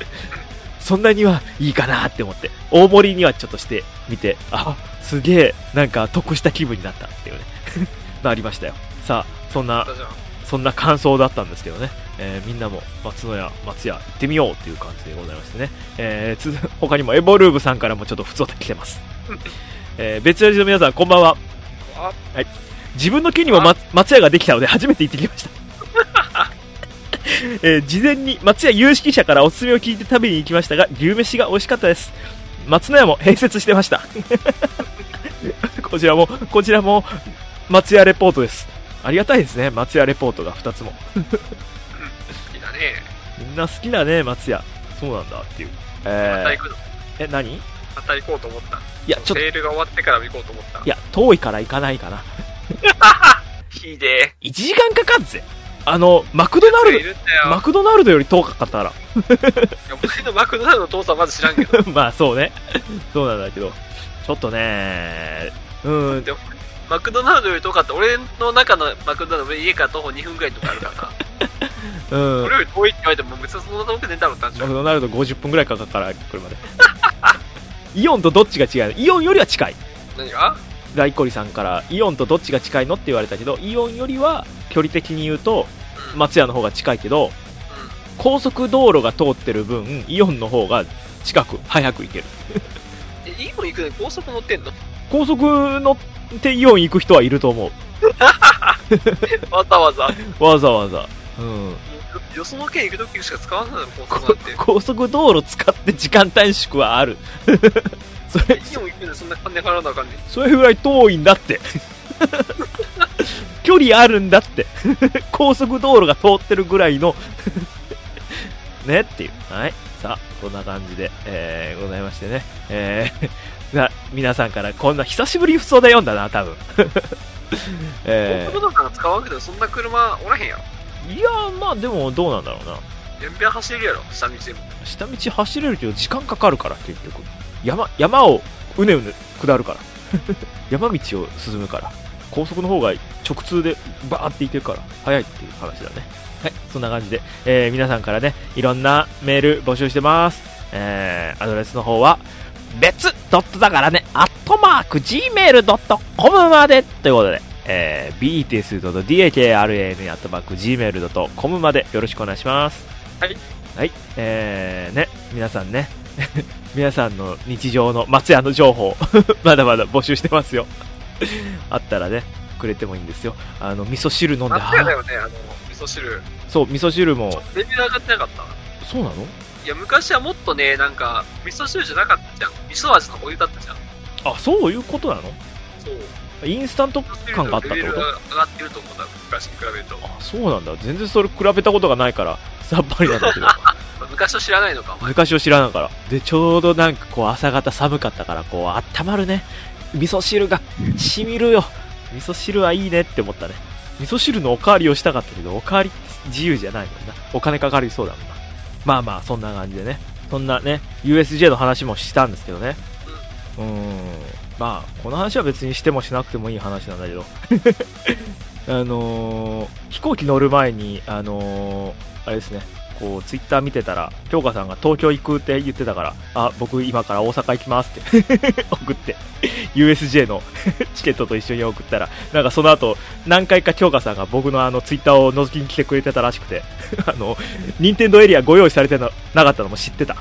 そんなにはいいかなって思って、大盛りにはちょっとしてみて、あ、すげえ、なんか得した気分になったっていうね、なりましたよ。さあ、そんな、そん。な感想だったんですけどね、えーみんなも松野屋、松屋行ってみようっていう感じでございましてね、えーつ他にもエボルーブさんからもちょっと普通おた来てます。えー別ラジの皆さん、こんばんは。あ自分の家にも、ま、松屋ができたので初めて行ってきました。えー事前に松屋有識者からおすすめを聞いて食べに行きましたが、牛飯が美味しかったです。松野屋も併設してました。こちらも、こちらも、松屋レポートです。ありがたいですね、松屋レポートが2つも。好きだね。みんな好きだね、松屋。そうなんだっていう。まえー、た行くの？え、何？いまた行こうと思った。や、ちょっと、いセールが終わってから行こうと思った。や、遠いから行かないかな。冷 ひで1時間かかんぜ。あの、マクドナルド、マよ。クドナルドより遠かったら。いや俺のマクドナルドの父さんまず知らんけど。まあそうね。そうなんだけど。ちょっとね、うん、でもマクドナルドより遠かった。俺の中のマクドナルド、家から徒歩2分ぐらいのとこあるからさ。うん。俺より遠いって言われても別にそんな遠くねえだろって。マクドナルド50分くらいかかるから、車で。イオンとどっちが違う？のイオンよりは近い。何が？ライコリさんから、イオンとどっちが近いのって言われたけど、イオンよりは距離的に言うと、うん。松屋の方が近いけど、うん高速道路が通ってる分、イオンの方が近く、早く行ける。え、イオン行くのに高速乗ってんの？高速乗ってイオン行く人はいると思う。わざわざ。わざわざ。うん。よその県行くときしか使わないの。高速道路使って時間短縮はある。それ、イオン行くのにそんな金払わなあかんねん。それぐらい遠いんだって。距離あるんだって。高速道路が通ってるぐらいの ねっていう。はい。さあ、こんな感じで、えー、ございましてね。えー、な、皆さんからこんな久しぶりに普通で読んだな、多分。え高速道路なんか使わんけど、そんな車おらへんやろ。ー、いやー、まあでもどうなんだろうな。やんぴゃん走れるやろ、下道でも。下道走れるけど時間かかるから、結局。山、山をうねうね下るから。山道を進むから。高速の方が直通でバーって行けるから、早いっていう話だね。はい、そんな感じで、えー皆さんからね、いろんなメール募集してます。えー、アドレスの方は、別ドットだからね、アットマーク gmail.com までということで、えー、bts.dakrn アットマーク gmail.com までよろしくお願いします。はい。はい、えー、ね、皆さんね、皆さんの日常の松屋の情報、まだまだ募集してますよ。あったらね、くれてもいいんですよ。あの、味噌汁飲んで、は松屋だよね、あの、味噌汁。そう、味噌汁も、レベル上がってなかったそうなの？いや、昔はもっとね、なんか、味噌汁じゃなかったじゃん。味噌味のお湯だったじゃん。あ、そういうことなの？そう。インスタント感があったってこと？上がってると思うんだ、昔に比べると。あ、そうなんだ。全然それ比べたことがないから、さっぱりなんだけど。昔を知らないのか、昔を知らないから。で、ちょうどなんかこう朝方寒かったから、こう温まるね。味噌汁が染みるよ。味噌汁はいいねって思ったね。味噌汁のおかわりをしたかったけど、おかわり自由じゃないもんな。お金かかりそうだもんな。まあまあ、そんな感じでね。そんなね、USJ の話もしたんですけどね。うん。まあ、この話は別にしてもしなくてもいい話なんだけど。あのー飛行機乗る前に、あのーあれですね、こう、ツイッター見てたら、京香さんが東京行くって言ってたから、あ、僕今から大阪行きますって 送って、USJ の チケットと一緒に送ったら、なんかその後、何回か京香さんが僕のあのツイッターを覗きに来てくれてたらしくて、あの、任天堂エリアご用意されてななかったのも知ってた。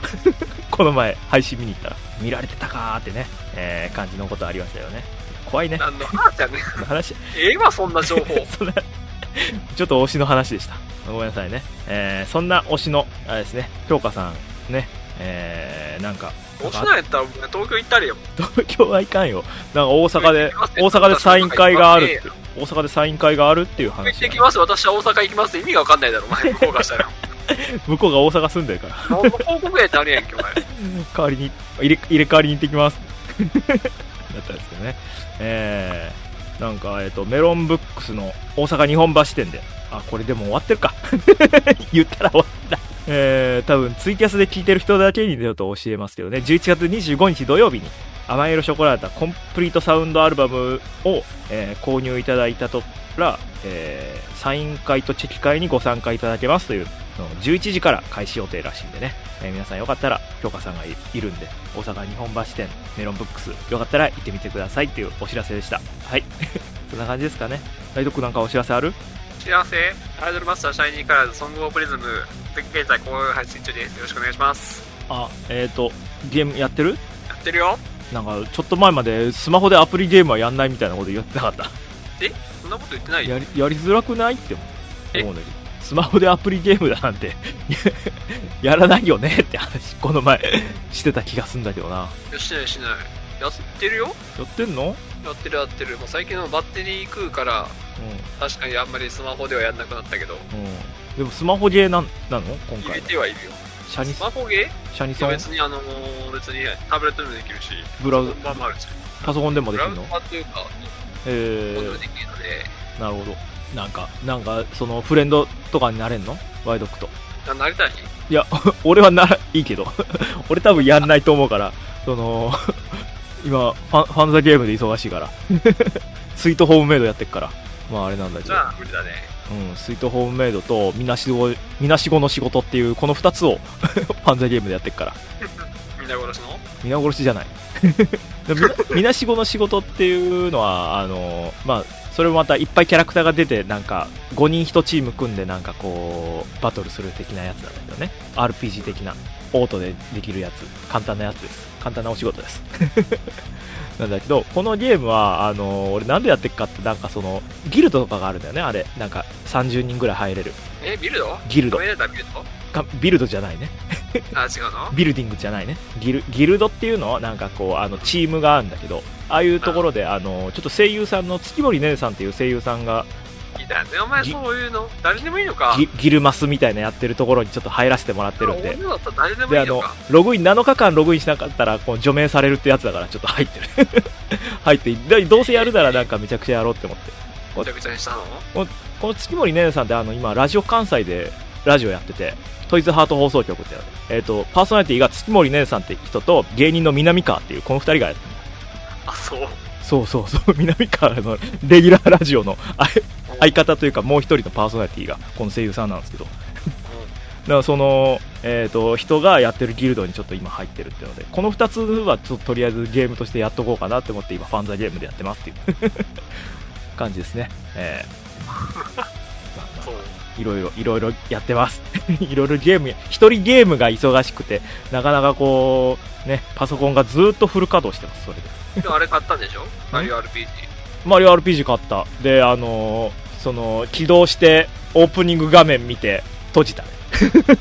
この前、配信見に行ったら、見られてたかーってね、えー、感じのことありましたよね。怖いね。何の話やねん。話、ええわ、そんな情報。ちょっと推しの話でした。ごめんなさいね。えー、そんな推しの、あれですね、京香さん、ね、えー、なんか、どうしないやったら、東京行ったりよ。東京はいかんよ。なんか大阪で、大阪でサイン会があるって、大阪でサイン会があるっていう行っ話だね、てきます、私は大阪行きます。意味がわかんないだろ、お前。向こうがしたら。向こうが大阪住んでるから、報告やってあるやんけ、お前。代わりに、入れ、入れ替わりに行ってきます。だったんですけどね。えー、なんか、えっ、と、メロンブックスの大阪日本橋店で、あ、これでも終わってるか。言ったら終わった。えー、多分ツイキャスで聞いてる人だけにちょっと教えますけどね、11月25日土曜日に、甘い色ショコラータコンプリートサウンドアルバムを、えー購入いただいたとら、えーサイン会とチェキ会にご参加いただけますというのを11時から開始予定らしいんでね、えー皆さんよかったら、京香さんがいいるんで、大阪日本橋店メロンブックス、よかったら行ってみてください。っていうお知らせでした。はい。そんな感じですかね。大徳なんかお知らせある？幸せ。アイドルマスターシャイニーカラーズソングオブリズム現在公演配信中です。よろしくお願いします。あ、えっ、ー、と、ゲームやってる？やってるよ。なんか、ちょっと前までスマホでアプリゲームはやんないみたいなこと言ってなかった？そんなこと言ってないよ。やり、やりづらくない？って思えう。んだけど。スマホでアプリゲームだなんて、やらないよねって話、この前、してた気がすんだけどな。しないしない。やってるよ。やってんの？やってるやってる。もう最近のバッテリー食うから確かにあんまりスマホではやんなくなったけど。うん。うん。でもスマホゲーなんなの？今入れ回。てはいるよ。シャニスマホゲー？シャニソン別にあのー別にタブレットでもできるし。ブラウ本番もあるし。パソコンでもできるの？ブラウザーというかえー。できるので。なるほど。なんか、なんか、その、フレンドとかになれんの？ワイドクと。あなりたいいや、俺はなら、いいけど。俺多分やんないと思うから、その、今、ファン、ファンザゲームで忙しいから。スイートホームメイドやってっから。まああれなんだけど。じゃあ、無理だね。うん、スイートホームメイドと、みなしご、みなしごの仕事っていう、この二つを、ファンザゲームでやってっから。皆殺しの？皆殺しじゃない。みなしごの仕事っていうのは、あの、まあ、それもまたいっぱいキャラクターが出て、なんか、5人1チーム組んで、なんかこう、バトルする的なやつなんだけどね。RPG 的な、オートでできるやつ。簡単なやつです。簡単なお仕事です。なんだけど、このゲームは、あの、俺なんでやってっかって、なんかその、ギルドとかがあるんだよね、あれ。なんか、30人ぐらい入れる。え、ビルド？ギルドビルド？かビルドじゃないね。あ、違うの？ビルディングじゃないね。ギル、ギルドっていうのはなんかこう、あの、チームがあるんだけど、ああいうところで、あの、ちょっと声優さんの月森ねねさんっていう声優さんがいたね。お前ぎそういうの？誰でもいいのか？ギギルマスみたいなやってるところにちょっと入らせてもらってるんで。であのログイン、7日間ログインしなかったら、こう、除名されるってやつだから、ちょっと入ってる。入って、でどうせやるならなんかめちゃくちゃやろうって思って。めちゃくちゃにしたの？この月森ねねさんってあの、今、ラジオ関西でラジオやってて、トイズハート放送局って。えっ、と、パーソナリティが月森ねねさんって人と、芸人の南川っていう、この二人がやってる。あ、そう。そうそうそう、南川のレギュラーラジオのあ相方というかもう一人のパーソナリティがこの声優さんなんですけど、だからその、えっ、と、人がやってるギルドにちょっと今入ってるっていうので、この二つはちょっととりあえずゲームとしてやっとこうかなって思って今ファンザゲームでやってますっていう。感じですね。えーそう。いろいろ、いろいろやってます。いろいろゲームや、一人ゲームが忙しくて、なかなかこう、ね、パソコンがずっとフル稼働してます、それで。でもあれ買ったんでしょ？マリオ RPG。マリオ RPG 買った。で、あのーその、起動して、オープニング画面見て、閉じたね。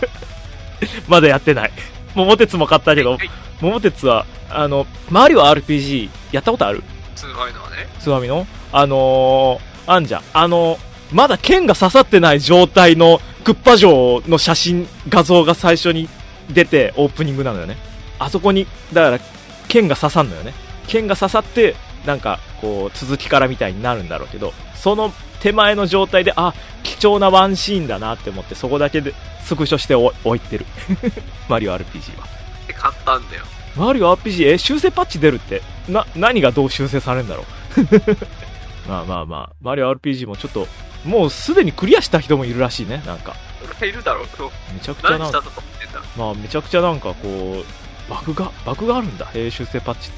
まだやってない。桃鉄も買ったけど、はい桃鉄は、あの、マリオ RPG、やったことある？すごいのはね。つがみの？あのー、あんじゃん。あのーまだ剣が刺さってない状態のクッパ城の写真、画像が最初に出てオープニングなのよね。あそこに、だから、剣が刺さんのよね。剣が刺さって、なんか、こう、続きからみたいになるんだろうけど、その手前の状態で、あ、貴重なワンシーンだなって思って、そこだけでスクショしてお置いてる。マリオ RPG は。で、買ったんだよ。マリオ RPG、え、修正パッチ出るって、な、何がどう修正されるんだろう？まあまあまあ、マリオ RPG もちょっと、もうすでにクリアした人もいるらしいね、なんか。俺いるだろう。めちゃくちゃなんか。まあめちゃくちゃなんかこう、バグが、バグがあるんだ、えー修正パッチっ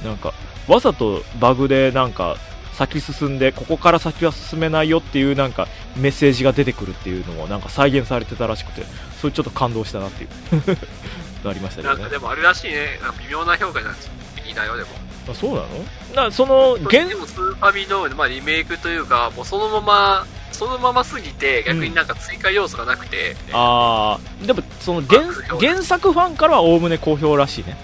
て。なんか、わざとバグでなんか、先進んで、ここから先は進めないよっていうなんか、メッセージが出てくるっていうのもなんか再現されてたらしくて、それちょっと感動したなっていう、なりましたねなんか。でもあれらしいね。微妙な評価なんですいいだよ、でも。あそうなの？なその、現でもスーファミの、まあ、リメイクというか、もうそのまま、そのまますぎて、逆になんか追加要素がなくて、あー。でもその原原作ファンからはおおむね好評らしいね。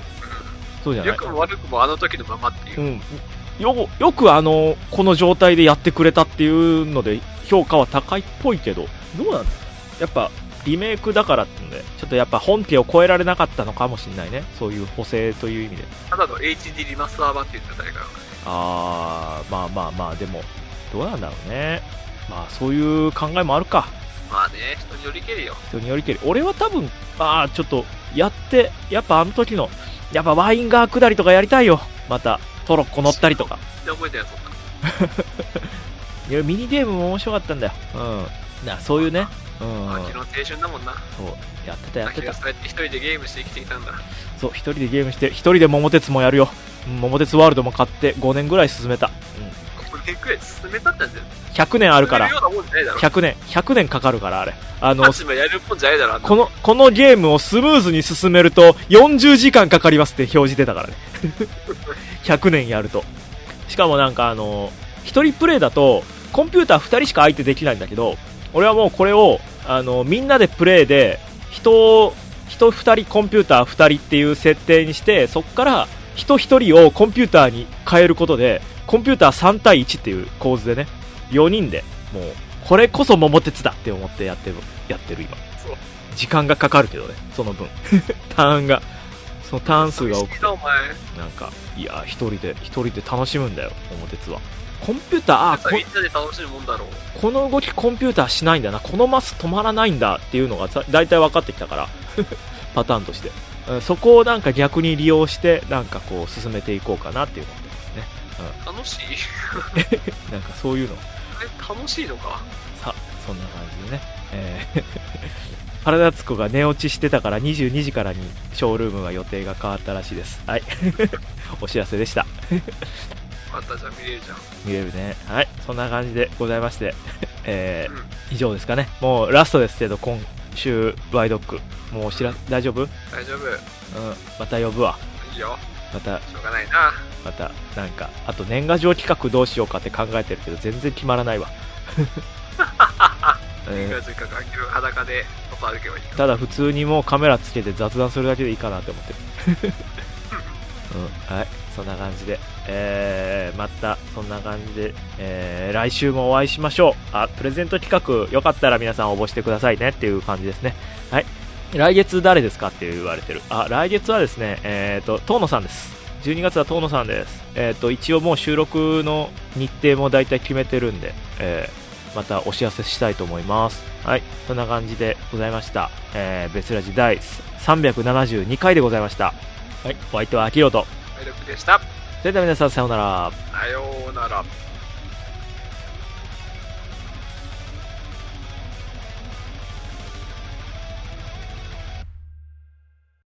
そうじゃない？良くも悪くもあの時のままっていう。う。ん。よよくあのこの状態でやってくれたっていうので評価は高いっぽいけど。どうなんだ？やっぱリメイクだからってのでちょっとやっぱ本家を超えられなかったのかもしれないね。そういう補正という意味で。ただの HD リマスター版って言ってた誰かが。あーまあまあまあでもどうなんだろうね。まあそういう考えもあるか。まあね、人によりけるよ。人によりけり。俺は多分ああちょっとやってやっぱあの時のやっぱワインガー下りとかやりたいよ。またトロッコ乗ったりとか。で、覚えたやつそんな。いやミニゲームも面白かったんだよ。うん。なそういうねうん秋の青春だもんな。そうやってたやってたそうやって一人でゲームして生きてきたんだ。そう一人でゲームして一人で桃鉄もやるようん桃鉄ワールドも買って5年ぐらい進めた、うん、5年くらい進めたんだよ。100年あるから進めるようなもんじゃないだろ。100年100年かかるからあれあのこの、このゲームをスムーズに進めると40時間かかりますって表示出たからね。100年やると。しかもなんかあの、一人プレイだと、コンピューター2人しか相手できないんだけど、俺はもうこれを、あの、みんなでプレイで、人を、人2人コンピューター2人っていう設定にして、そこから人1人をコンピューターに変えることで、コンピューター3対1っていう構図でね、4人で、もう、これこそ桃鉄だって思ってやってる、やってる今。時間がかかるけどね、その分。ターンが、そのターン数が多くて。なんか、いや、一人で、一人で楽しむんだよ、桃鉄は。コンピューター、あこみんなで楽しむもんだろう。この動きコンピューターしないんだな、このマス止まらないんだっていうのがさ大体分かってきたから、パターンとして。うんそこをなんか逆に利用して、なんかこう進めていこうかなっていう思ってますね。楽しい？うん。なんかそういうの、え、楽しいのか？さ、そんな感じでね。えー 原田敦子が寝落ちしてたから22時からにショールームは予定が変わったらしいです。はい。お知らせでした。またじゃあ見れるじゃん。見れるね。はい。そんな感じでございまして、えーうん以上ですかね。もうラストですけど、今週、ワイドック。もうお知ら、大丈夫？うん。大丈夫。また呼ぶわ。いいよ。また、しょうがないな。また、なんか、あと年賀状企画どうしようかって考えてるけど、全然決まらないわ。えーガジかかける裸で外歩けばいいか。ただ普通にもうカメラつけて雑談するだけでいいかなって思ってる。うん、はい。そんな感じで、えー、また、そんな感じで、えー、来週もお会いしましょう。あ、プレゼント企画、よかったら皆さん応募してくださいねっていう感じですね。はい。来月誰ですかって言われてる。あ、来月はですね、えーと、遠野さんです。12月は遠野さんです。えーと、一応もう収録の日程も大体決めてるんで、えー、またお知らせしたいと思います。はい。そんな感じでございました。えー、別ラジ第372回でございました。はい。お相手はアキロと。体力でした。それでは皆さんさようなら。さようなら。